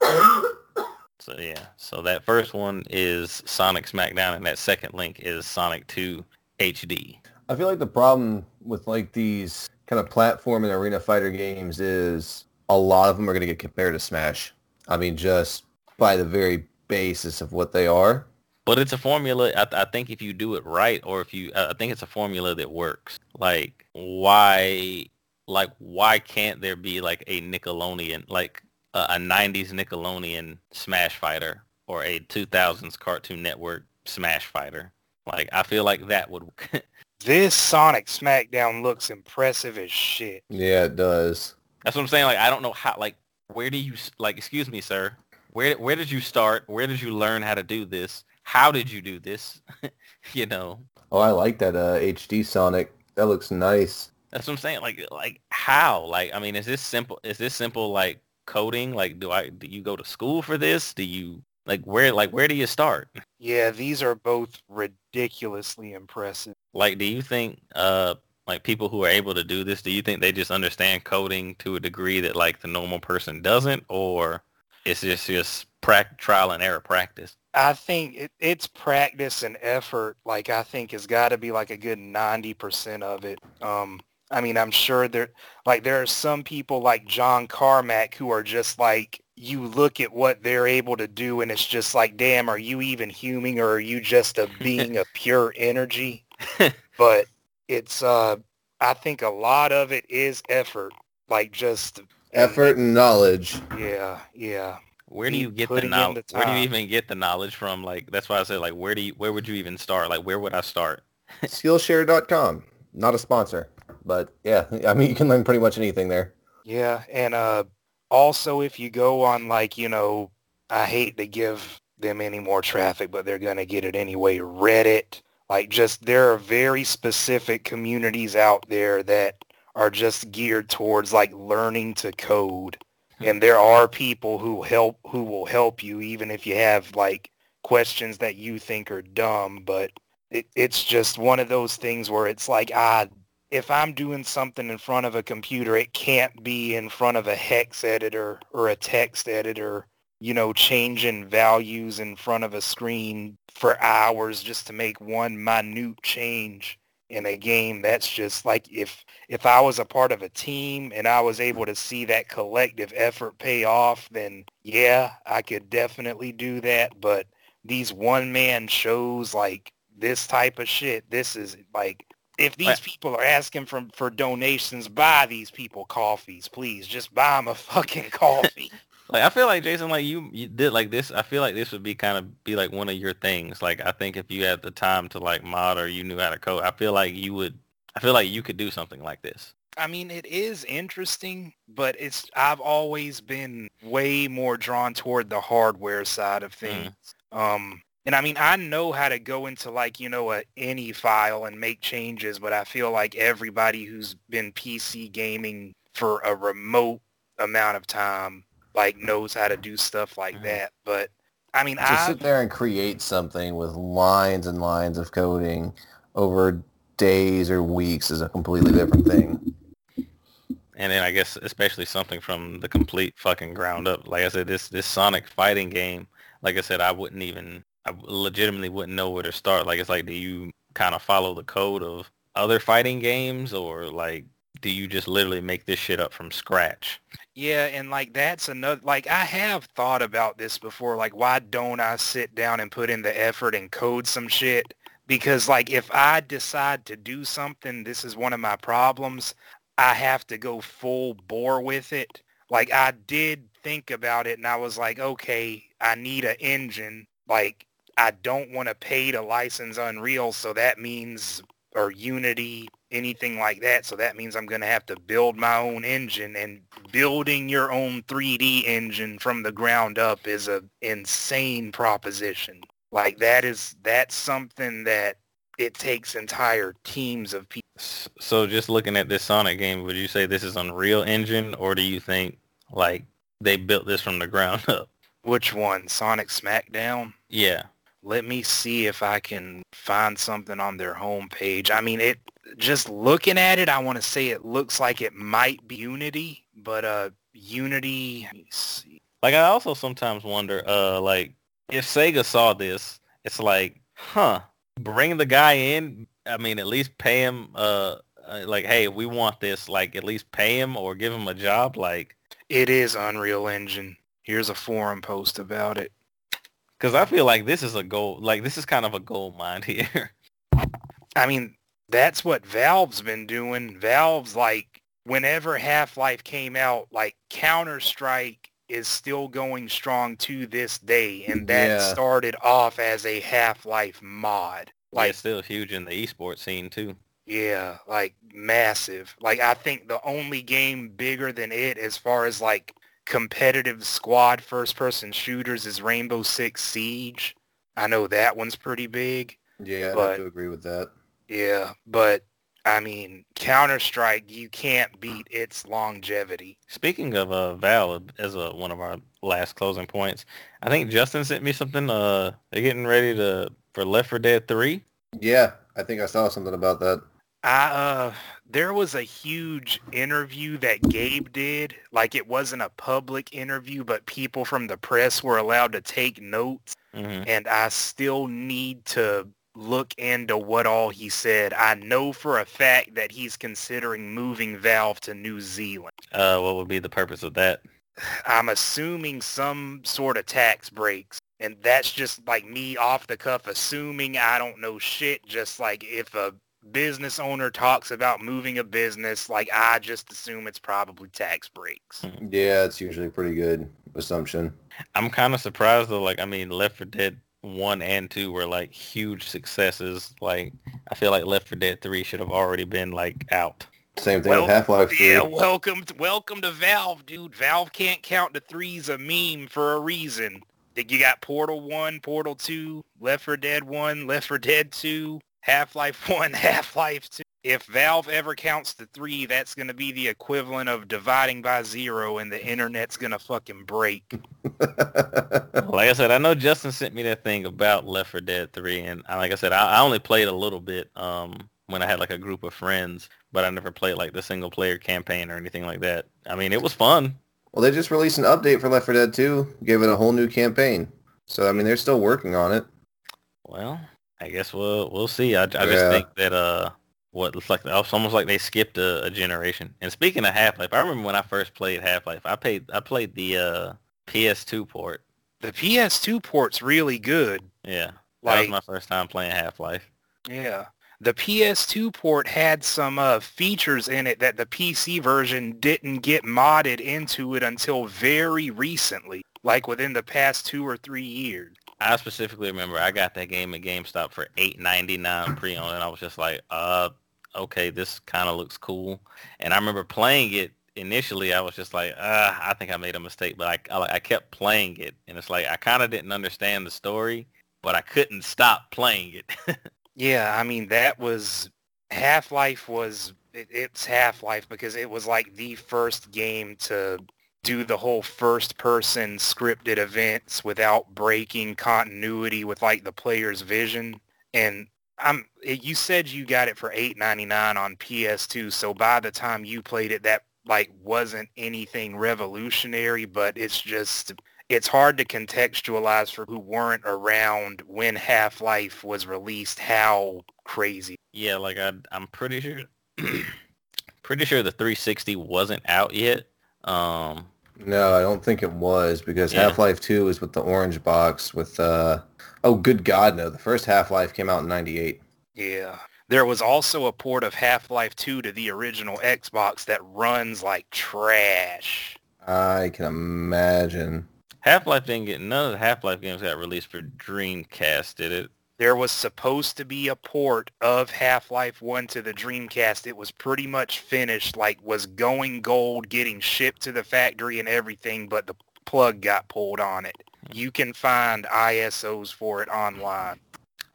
So yeah, so that first one is Sonic Smackdown, and that second link is Sonic 2 HD. I feel like the problem with like these kind of platform and arena fighter games is a lot of them are going to get compared to Smash. I mean, just by the very basis of what they are. But it's a formula. I, I think if you do it right, or if you, uh, I think it's a formula that works. Like why, like why can't there be like a Nickelodeon, like a, a '90s Nickelodeon Smash Fighter or a 2000s Cartoon Network Smash Fighter? Like I feel like that would. this Sonic SmackDown looks impressive as shit. Yeah, it does. That's what I'm saying. Like I don't know how. Like where do you like? Excuse me, sir. Where where did you start? Where did you learn how to do this? How did you do this? you know. Oh, I like that uh, HD Sonic. That looks nice. That's what I'm saying. Like like how? Like I mean, is this simple? Is this simple? Like coding? Like do I do you go to school for this? Do you like where like where do you start? Yeah, these are both ridiculously impressive. Like do you think uh like people who are able to do this, do you think they just understand coding to a degree that like the normal person doesn't or it's just just pra- trial and error practice? I think it, it's practice and effort. Like I think has got to be like a good 90% of it. Um I mean, I'm sure there like there are some people like John Carmack who are just like you look at what they're able to do and it's just like, damn, are you even human or are you just a being of pure energy? but it's, uh, I think a lot of it is effort, like just effort and knowledge. Yeah, yeah. Where do you get the knowledge? Where do you even get the knowledge from? Like that's why I said like where do you where would you even start? Like where would I start? Skillshare.com. Not a sponsor, but yeah, I mean you can learn pretty much anything there. Yeah, and uh also, if you go on like, you know, I hate to give them any more traffic, but they're going to get it anyway. Reddit, like just there are very specific communities out there that are just geared towards like learning to code. Hmm. And there are people who help who will help you even if you have like questions that you think are dumb, but it, it's just one of those things where it's like, ah, if I'm doing something in front of a computer, it can't be in front of a hex editor or a text editor, you know, changing values in front of a screen for hours just to make one minute change in a game. That's just like if if I was a part of a team and I was able to see that collective effort pay off, then yeah, I could definitely do that. But these one man shows like this type of shit, this is like if these people are asking for for donations, buy these people coffees, please. Just buy them a fucking coffee. like I feel like Jason, like you, you did like this. I feel like this would be kind of be like one of your things. Like I think if you had the time to like mod or you knew how to code, I feel like you would. I feel like you could do something like this. I mean, it is interesting, but it's I've always been way more drawn toward the hardware side of mm. things. Mm. Um, And I mean, I know how to go into like, you know, a any file and make changes, but I feel like everybody who's been PC gaming for a remote amount of time like knows how to do stuff like Mhm. that. But I mean, to I sit there and create something with lines and lines of coding over days or weeks is a completely different thing. And then I guess especially something from the complete fucking ground up. Like I said, this this Sonic fighting game, like I said, I wouldn't even, I legitimately wouldn't know where to start. Like it's like, do you kind of follow the code of other fighting games, or like, do you just literally make this shit up from scratch? Yeah, and like that's another like I have thought about this before. Like why don't I sit down and put in the effort and code some shit? Because like if I decide to do something, this is one of my problems. I have to go full bore with it. Like I did think about it and I was like, okay, I need an engine. Like I don't want to pay to license Unreal, so that means or Unity, anything like that. So that means I'm going to have to build my own engine and building your own 3D engine from the ground up is a insane proposition. Like that is that's something that it takes entire teams of people. So just looking at this Sonic game, would you say this is Unreal Engine, or do you think like they built this from the ground up? Which one? Sonic Smackdown? Yeah. Let me see if I can find something on their homepage. I mean, it just looking at it, I want to say it looks like it might be Unity, but uh Unity, let me see. Like I also sometimes wonder, uh, like if Sega saw this, it's like, huh, bring the guy in. I mean, at least pay him. Uh, uh, like, hey, we want this. Like, at least pay him or give him a job. Like, It is Unreal Engine. Here's a forum post about it. Because I feel like this is a gold. Like, this is kind of a gold mine here. I mean, that's what Valve's been doing. Valve's like, whenever Half-Life came out, like Counter-Strike is still going strong to this day, and that Yeah. started off as a Half-Life mod. like, Like, it's still huge in the esports scene too. yeah, like massive. Like, I think the only game bigger than it as far as like competitive squad first-person shooters is Rainbow Six Siege. I know that one's pretty big. Yeah, I'd have to agree with that. Yeah, but I mean, Counter Strike, you can't beat its longevity. Speaking of uh, Valve, as a, one of our last closing points, I think Justin sent me something. Uh, they're getting ready to for Left 4 Dead 3. Yeah, I think I saw something about that. I uh, there was a huge interview that Gabe did. Like it wasn't a public interview, but people from the press were allowed to take notes. Mm-hmm. And I still need to look into what all he said. I know for a fact that he's considering moving Valve to New Zealand. Uh, what would be the purpose of that? I'm assuming some sort of tax breaks. And that's just like me off the cuff assuming I don't know shit. Just like if a business owner talks about moving a business, like I just assume it's probably tax breaks. Mm-hmm. Yeah, it's usually a pretty good assumption. I'm kind of surprised though. Like, I mean, Left 4 Dead 1 and 2 were like huge successes. Like, I feel like Left 4 Dead 3 should have already been like out. Same thing Well, with Half-Life 3. Yeah, welcome to, welcome to Valve, dude. Valve can't count to threes a meme for a reason. Think You got Portal 1, Portal 2, Left 4 Dead 1, Left 4 Dead 2, Half-Life 1, Half-Life 2. If Valve ever counts to three, that's going to be the equivalent of dividing by zero and the internet's going to fucking break. Like I said, I know Justin sent me that thing about Left 4 Dead 3, and like I said, I, I only played a little bit um, when I had like a group of friends, but I never played like the single player campaign or anything like that. I mean, it was fun. well, they just released an update for Left 4 Dead 2, gave it a whole new campaign. So, I mean, they're still working on it. Well, I guess we'll we'll see. I, I just Yeah. think that uh, what it's like it's almost like they skipped a, a generation. And speaking of Half Life, I remember when I first played Half Life, I played I played the uh, PS2 port. The PS2 port's really good. Yeah, that Like, was my first time playing Half Life. Yeah. The PS2 port had some uh, features in it that the PC version didn't get modded into it until very recently, like within the past two or three years. I specifically remember I got that game at GameStop for eight ninety nine pre-owned, and I was just like, uh, okay, this kind of looks cool. And I remember playing it initially. I was just like, uh, I think I made a mistake, but I I, I kept playing it, and it's like I kind of didn't understand the story, but I couldn't stop playing it. Yeah, I mean that was Half-Life was it, it's Half-Life because it was like the first game to do the whole first person scripted events without breaking continuity with like the player's vision and I'm you said you got it for 8.99 on PS2 so by the time you played it that like wasn't anything revolutionary but it's just it's hard to contextualize for who weren't around when Half-Life was released how crazy. yeah, like I, I'm pretty sure, pretty sure the 360 wasn't out yet. Um, No, I don't think it was because Yeah. Half-Life 2 is with the orange box with uh oh good god no, the first Half-Life came out in 98. Yeah. There was also a port of Half-Life 2 to the original Xbox that runs like trash. I can imagine. Half-Life didn't get none of the Half-Life games got released for Dreamcast, did it? There was supposed to be a port of Half-Life 1 to the Dreamcast. It was pretty much finished, like was going gold, getting shipped to the factory and everything, but the plug got pulled on it. You can find ISOs for it online.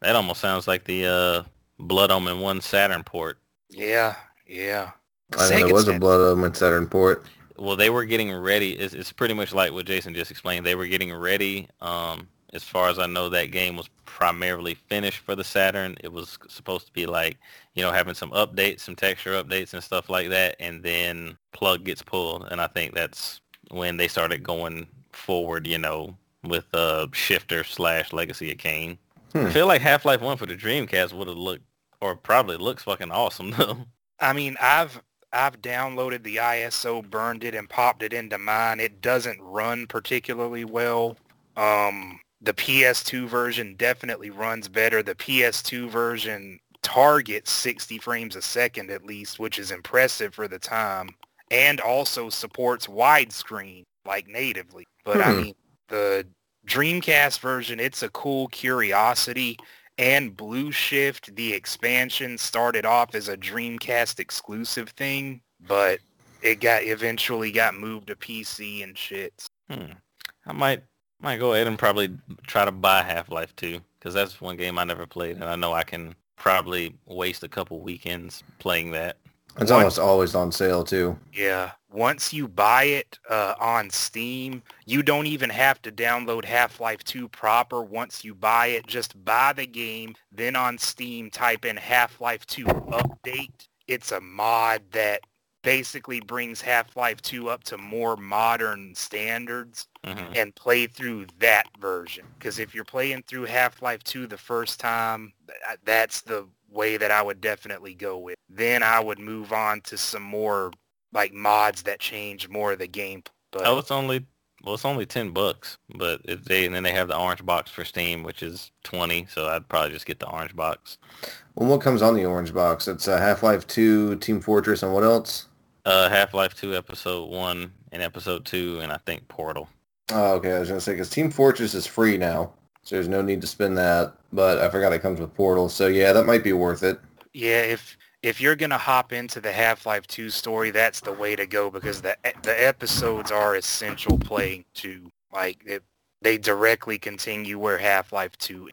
That almost sounds like the uh, Blood Omen 1 Saturn port. Yeah, yeah. I know there Sega was a said- Blood Omen Saturn port. Well, they were getting ready. It's, it's pretty much like what Jason just explained. They were getting ready. Um, as far as I know, that game was primarily finished for the Saturn. It was supposed to be like, you know, having some updates, some texture updates and stuff like that. And then plug gets pulled. And I think that's when they started going forward, you know, with uh, Shifter slash Legacy of Kain. I Hmm. feel like Half-Life 1 for the Dreamcast would have looked, or probably looks fucking awesome though. I mean, I've I've downloaded the ISO, burned it, and popped it into mine. It doesn't run particularly well. Um, the PS2 version definitely runs better. The PS2 version targets 60 frames a second at least, which is impressive for the time, and also supports widescreen like natively. But I Hmm. mean, the Dreamcast version, it's a cool curiosity and Blue Shift, the expansion started off as a Dreamcast exclusive thing, but it got eventually got moved to PC and shit. Hmm. I might might go ahead and probably try to buy Half-Life 2 because that's one game I never played and I know I can probably waste a couple weekends playing that. It's What? almost always on sale too. Yeah. Once you buy it uh, on Steam, you don't even have to download Half-Life 2 proper. Once you buy it, just buy the game. Then on Steam, type in Half-Life 2 update. It's a mod that basically brings Half-Life 2 up to more modern standards. hmm and play through that version. Because if you're playing through Half-Life 2 the first time, that's the way that I would definitely go with. Then I would move on to some more like mods that change more of the game. But Oh, it's only well, it's only ten bucks, but if they and then they have the orange box for Steam, which is twenty. So I'd probably just get the orange box. Well, what comes on the orange box? It's uh, Half-Life 2, Team Fortress, and what else? Uh, Half-Life Two, Episode One, and Episode Two, and I think Portal. Oh, okay. I was gonna say because Team Fortress is free now, so there's no need to spend that. But I forgot it comes with Portal, so yeah, that might be worth it. yeah, if if you're gonna hop into the Half-Life 2 story, that's the way to go because the e, the episodes are essential playing too. Like it, they directly continue where Half-Life 2.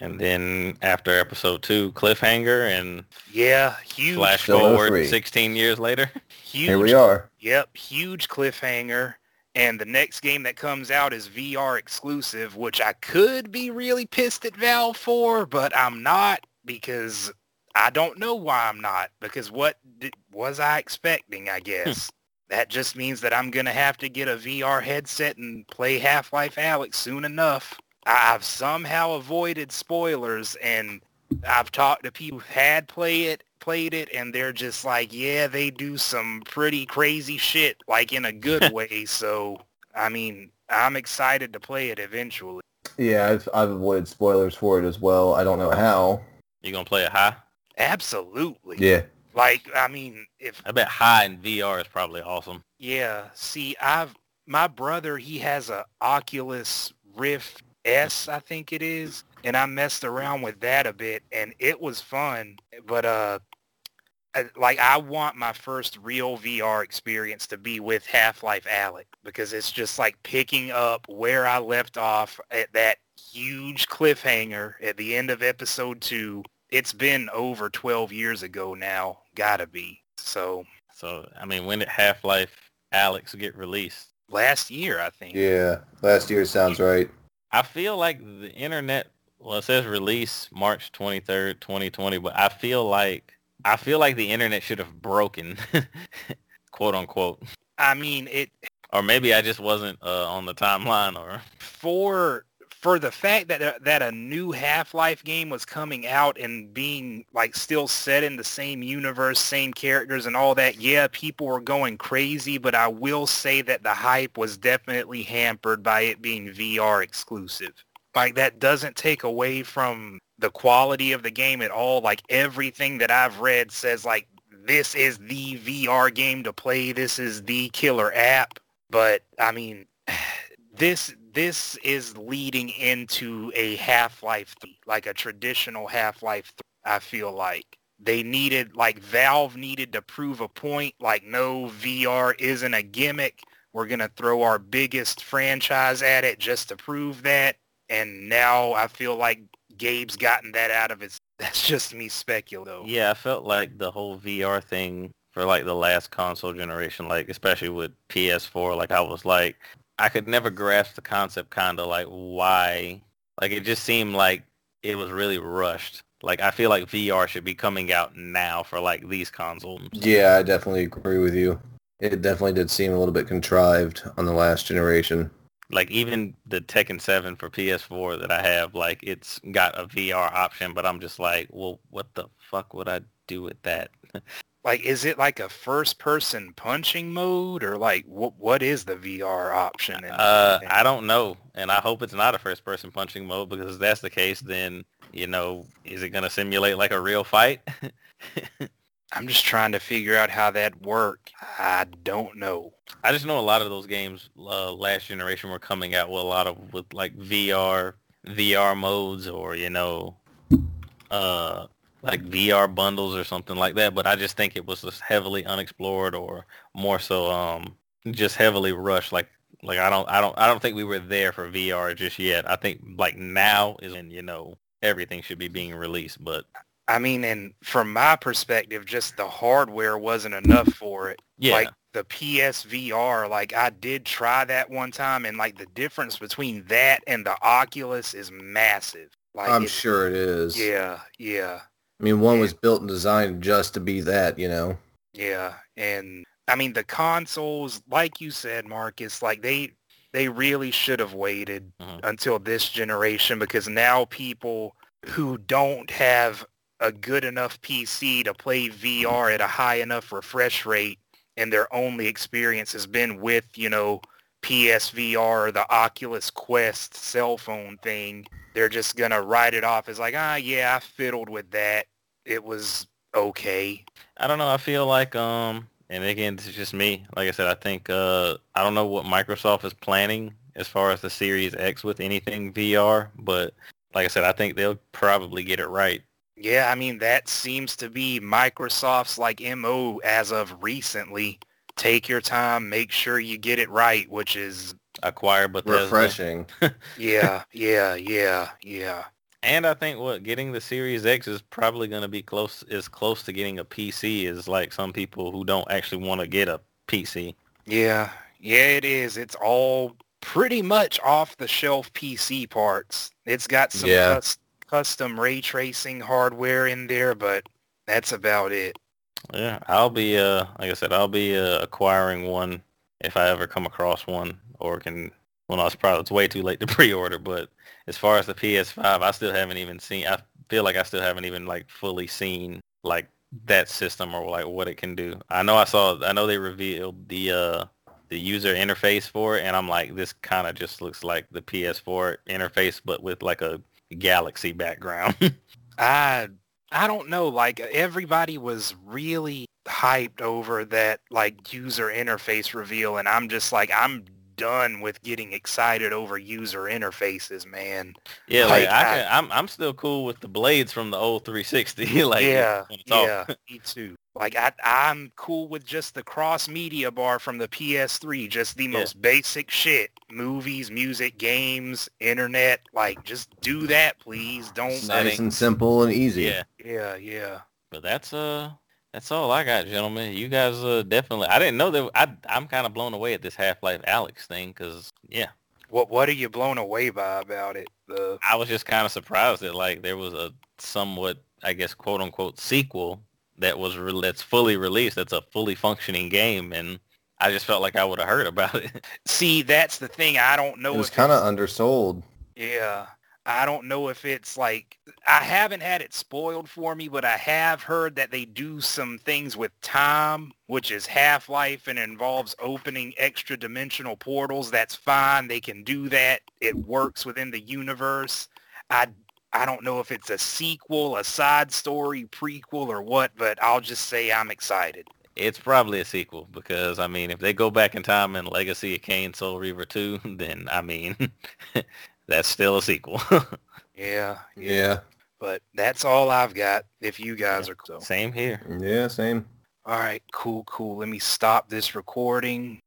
And then after Episode Two, Cliffhanger, and Yeah, huge, flash forward three. sixteen years later. huge Here we are. Yep, huge cliffhanger. And the next game that comes out is VR exclusive, which I could be really pissed at Valve for, but I'm not because I don't know why I'm not. Because what did, was I expecting, I guess? that just means that I'm going to have to get a VR headset and play Half-Life Alyx soon enough. I- I've somehow avoided spoilers and I've talked to people who had play it, played it, and they're just like, yeah, they do some pretty crazy shit, like in a good way. So, I mean, I'm excited to play it eventually. Yeah, I've, I've avoided spoilers for it as well. I don't know how. You gonna play it high? Absolutely. Yeah. Like, I mean, if I bet high in VR is probably awesome. yeah, see, I've my brother, he has a Oculus Rift S, I think it is, and I messed around with that a bit, and it was fun. But uh, like I want my first real VR experience to be with Half-Life Alyx because it's just like picking up where I left off at that huge cliffhanger at the end of episode two. It's been over 12 years ago now. Gotta be. So So I mean, when did Half Life Alex get released? last year, I think. Yeah, last year sounds right. I feel like the internet. Well, it says release March twenty third, twenty twenty, but I feel like I feel like the internet should have broken, quote unquote, I mean, it or maybe I just wasn't uh, on the timeline, or for for the fact that uh, that a new Half-Life game was coming out and being like still set in the same universe, same characters and all that, yeah, people were going crazy, but I will say that the hype was definitely hampered by it being VR exclusive. Like that doesn't take away from the quality of the game at all. Like everything that I've read says like this is the VR game to play. This is the killer app. But I mean, this this is leading into a Half-Life 3, like a traditional Half-Life 3, I feel like. They needed, like Valve needed to prove a point, like no, VR isn't a gimmick. We're going to throw our biggest franchise at it just to prove that. And now I feel like Gabe's gotten that out of his, that's just me speculating. yeah, I felt like the whole VR thing for like the last console generation, like especially with PS4, like I was like, I could never grasp the concept, kind of like why, like it just seemed like it was really rushed. Like I feel like VR should be coming out now for like these consoles. Yeah, I definitely agree with you. It definitely did seem a little bit contrived on the last generation. like even the Tekken 7 for PS4 that I have, like it's got a VR option, but I'm just like, well, what the fuck would I do with that? Like, is it like a first-person punching mode, or like what? What is the VR option? in- Uh, I don't know, and I hope it's not a first-person punching mode because if that's the case, then you know, is it gonna simulate like a real fight? I'm just trying to figure out how that worked. I don't know. I just know a lot of those games uh, last generation were coming out with a lot of with like VR VR modes or you know uh like VR bundles or something like that. But I just think it was just heavily unexplored or more so um just heavily rushed. Like like I don't I don't I don't think we were there for VR just yet. I think like now is when you know everything should be being released. But I mean, and from my perspective, just the hardware wasn't enough for it. yeah, Like the PSVR, like I did try that one time, and like the difference between that and the Oculus is massive. Like, I'm sure it is. Yeah, yeah. I mean, one Yeah. was built and designed just to be that, you know. Yeah, and I mean the consoles, like you said, Marcus, like they they really should have waited Mhm. until this generation because now people who don't have a good enough PC to play VR at a high enough refresh rate and their only experience has been with, you know, PSVR or the Oculus Quest cell phone thing, they're just going to write it off as like, ah, yeah, I fiddled with that. It was okay. I don't know. I feel like, um, and again, this is just me. Like I said, I think, uh, I don't know what Microsoft is planning as far as the Series X with anything VR, but like I said, I think they'll probably get it right. Yeah, I mean, that seems to be Microsoft's like MO as of recently. Take your time, make sure you get it right, which is, Acquire but Refreshing. yeah, yeah, yeah, yeah. And I think what getting the Series X is probably going to be close, is close to getting a PC is like some people who don't actually want to get a PC. Yeah, yeah, it is. It's all pretty much off the shelf PC parts. It's got some Yeah. cus- custom ray tracing hardware in there, but that's about it. Yeah, I'll be, uh, like I said, I'll be uh, acquiring one if I ever come across one or can, well, no, it's probably, it's way too late to pre-order, but as far as the PS5, I still haven't even seen, I feel like I still haven't even like fully seen like that system or like what it can do. I know I saw, I know they revealed the, uh, the user interface for it and I'm like, this kind of just looks like the PS4 interface, but with like a galaxy background. I I don't know. Like everybody was really hyped over that like user interface reveal, and I'm just like I'm done with getting excited over user interfaces, man. Yeah, like, Like, I I- can, I'm I'm still cool with the blades from the old 360. like yeah, when it's all- yeah, me too. Like I, I'm cool with just the cross media bar from the PS3, just the Yeah. most basic shit. Movies, music, games, internet. Like just do that, please. Don't. Nice and simple and easy. Yeah. Yeah, yeah. But that's uh that's all I got, gentlemen. You guys uh definitely I didn't know that I I'm kind of blown away at this Half-Life Alyx thing cuz yeah, What What are you blown away by about it? The I was just kind of surprised that like there was a somewhat I guess quote unquote sequel that was re- that's fully released. That's a fully functioning game and I just felt like I would have heard about it. see, that's the thing. I don't know. It was kind of undersold. Yeah. I don't know if it's like I haven't had it spoiled for me, but I have heard that they do some things with time, which is Half-Life and involves opening extra dimensional portals. That's fine. They can do that. It works within the universe. I I don't know if it's a sequel, a side story, prequel or what, but I'll just say I'm excited. It's probably a sequel because I mean if they go back in time in Legacy of Kain Soul Reaver 2, then I mean that's still a sequel. Yeah. Yeah. But that's all I've got if you guys are so. Same here. Yeah, same. All right, cool, cool. Let me stop this recording.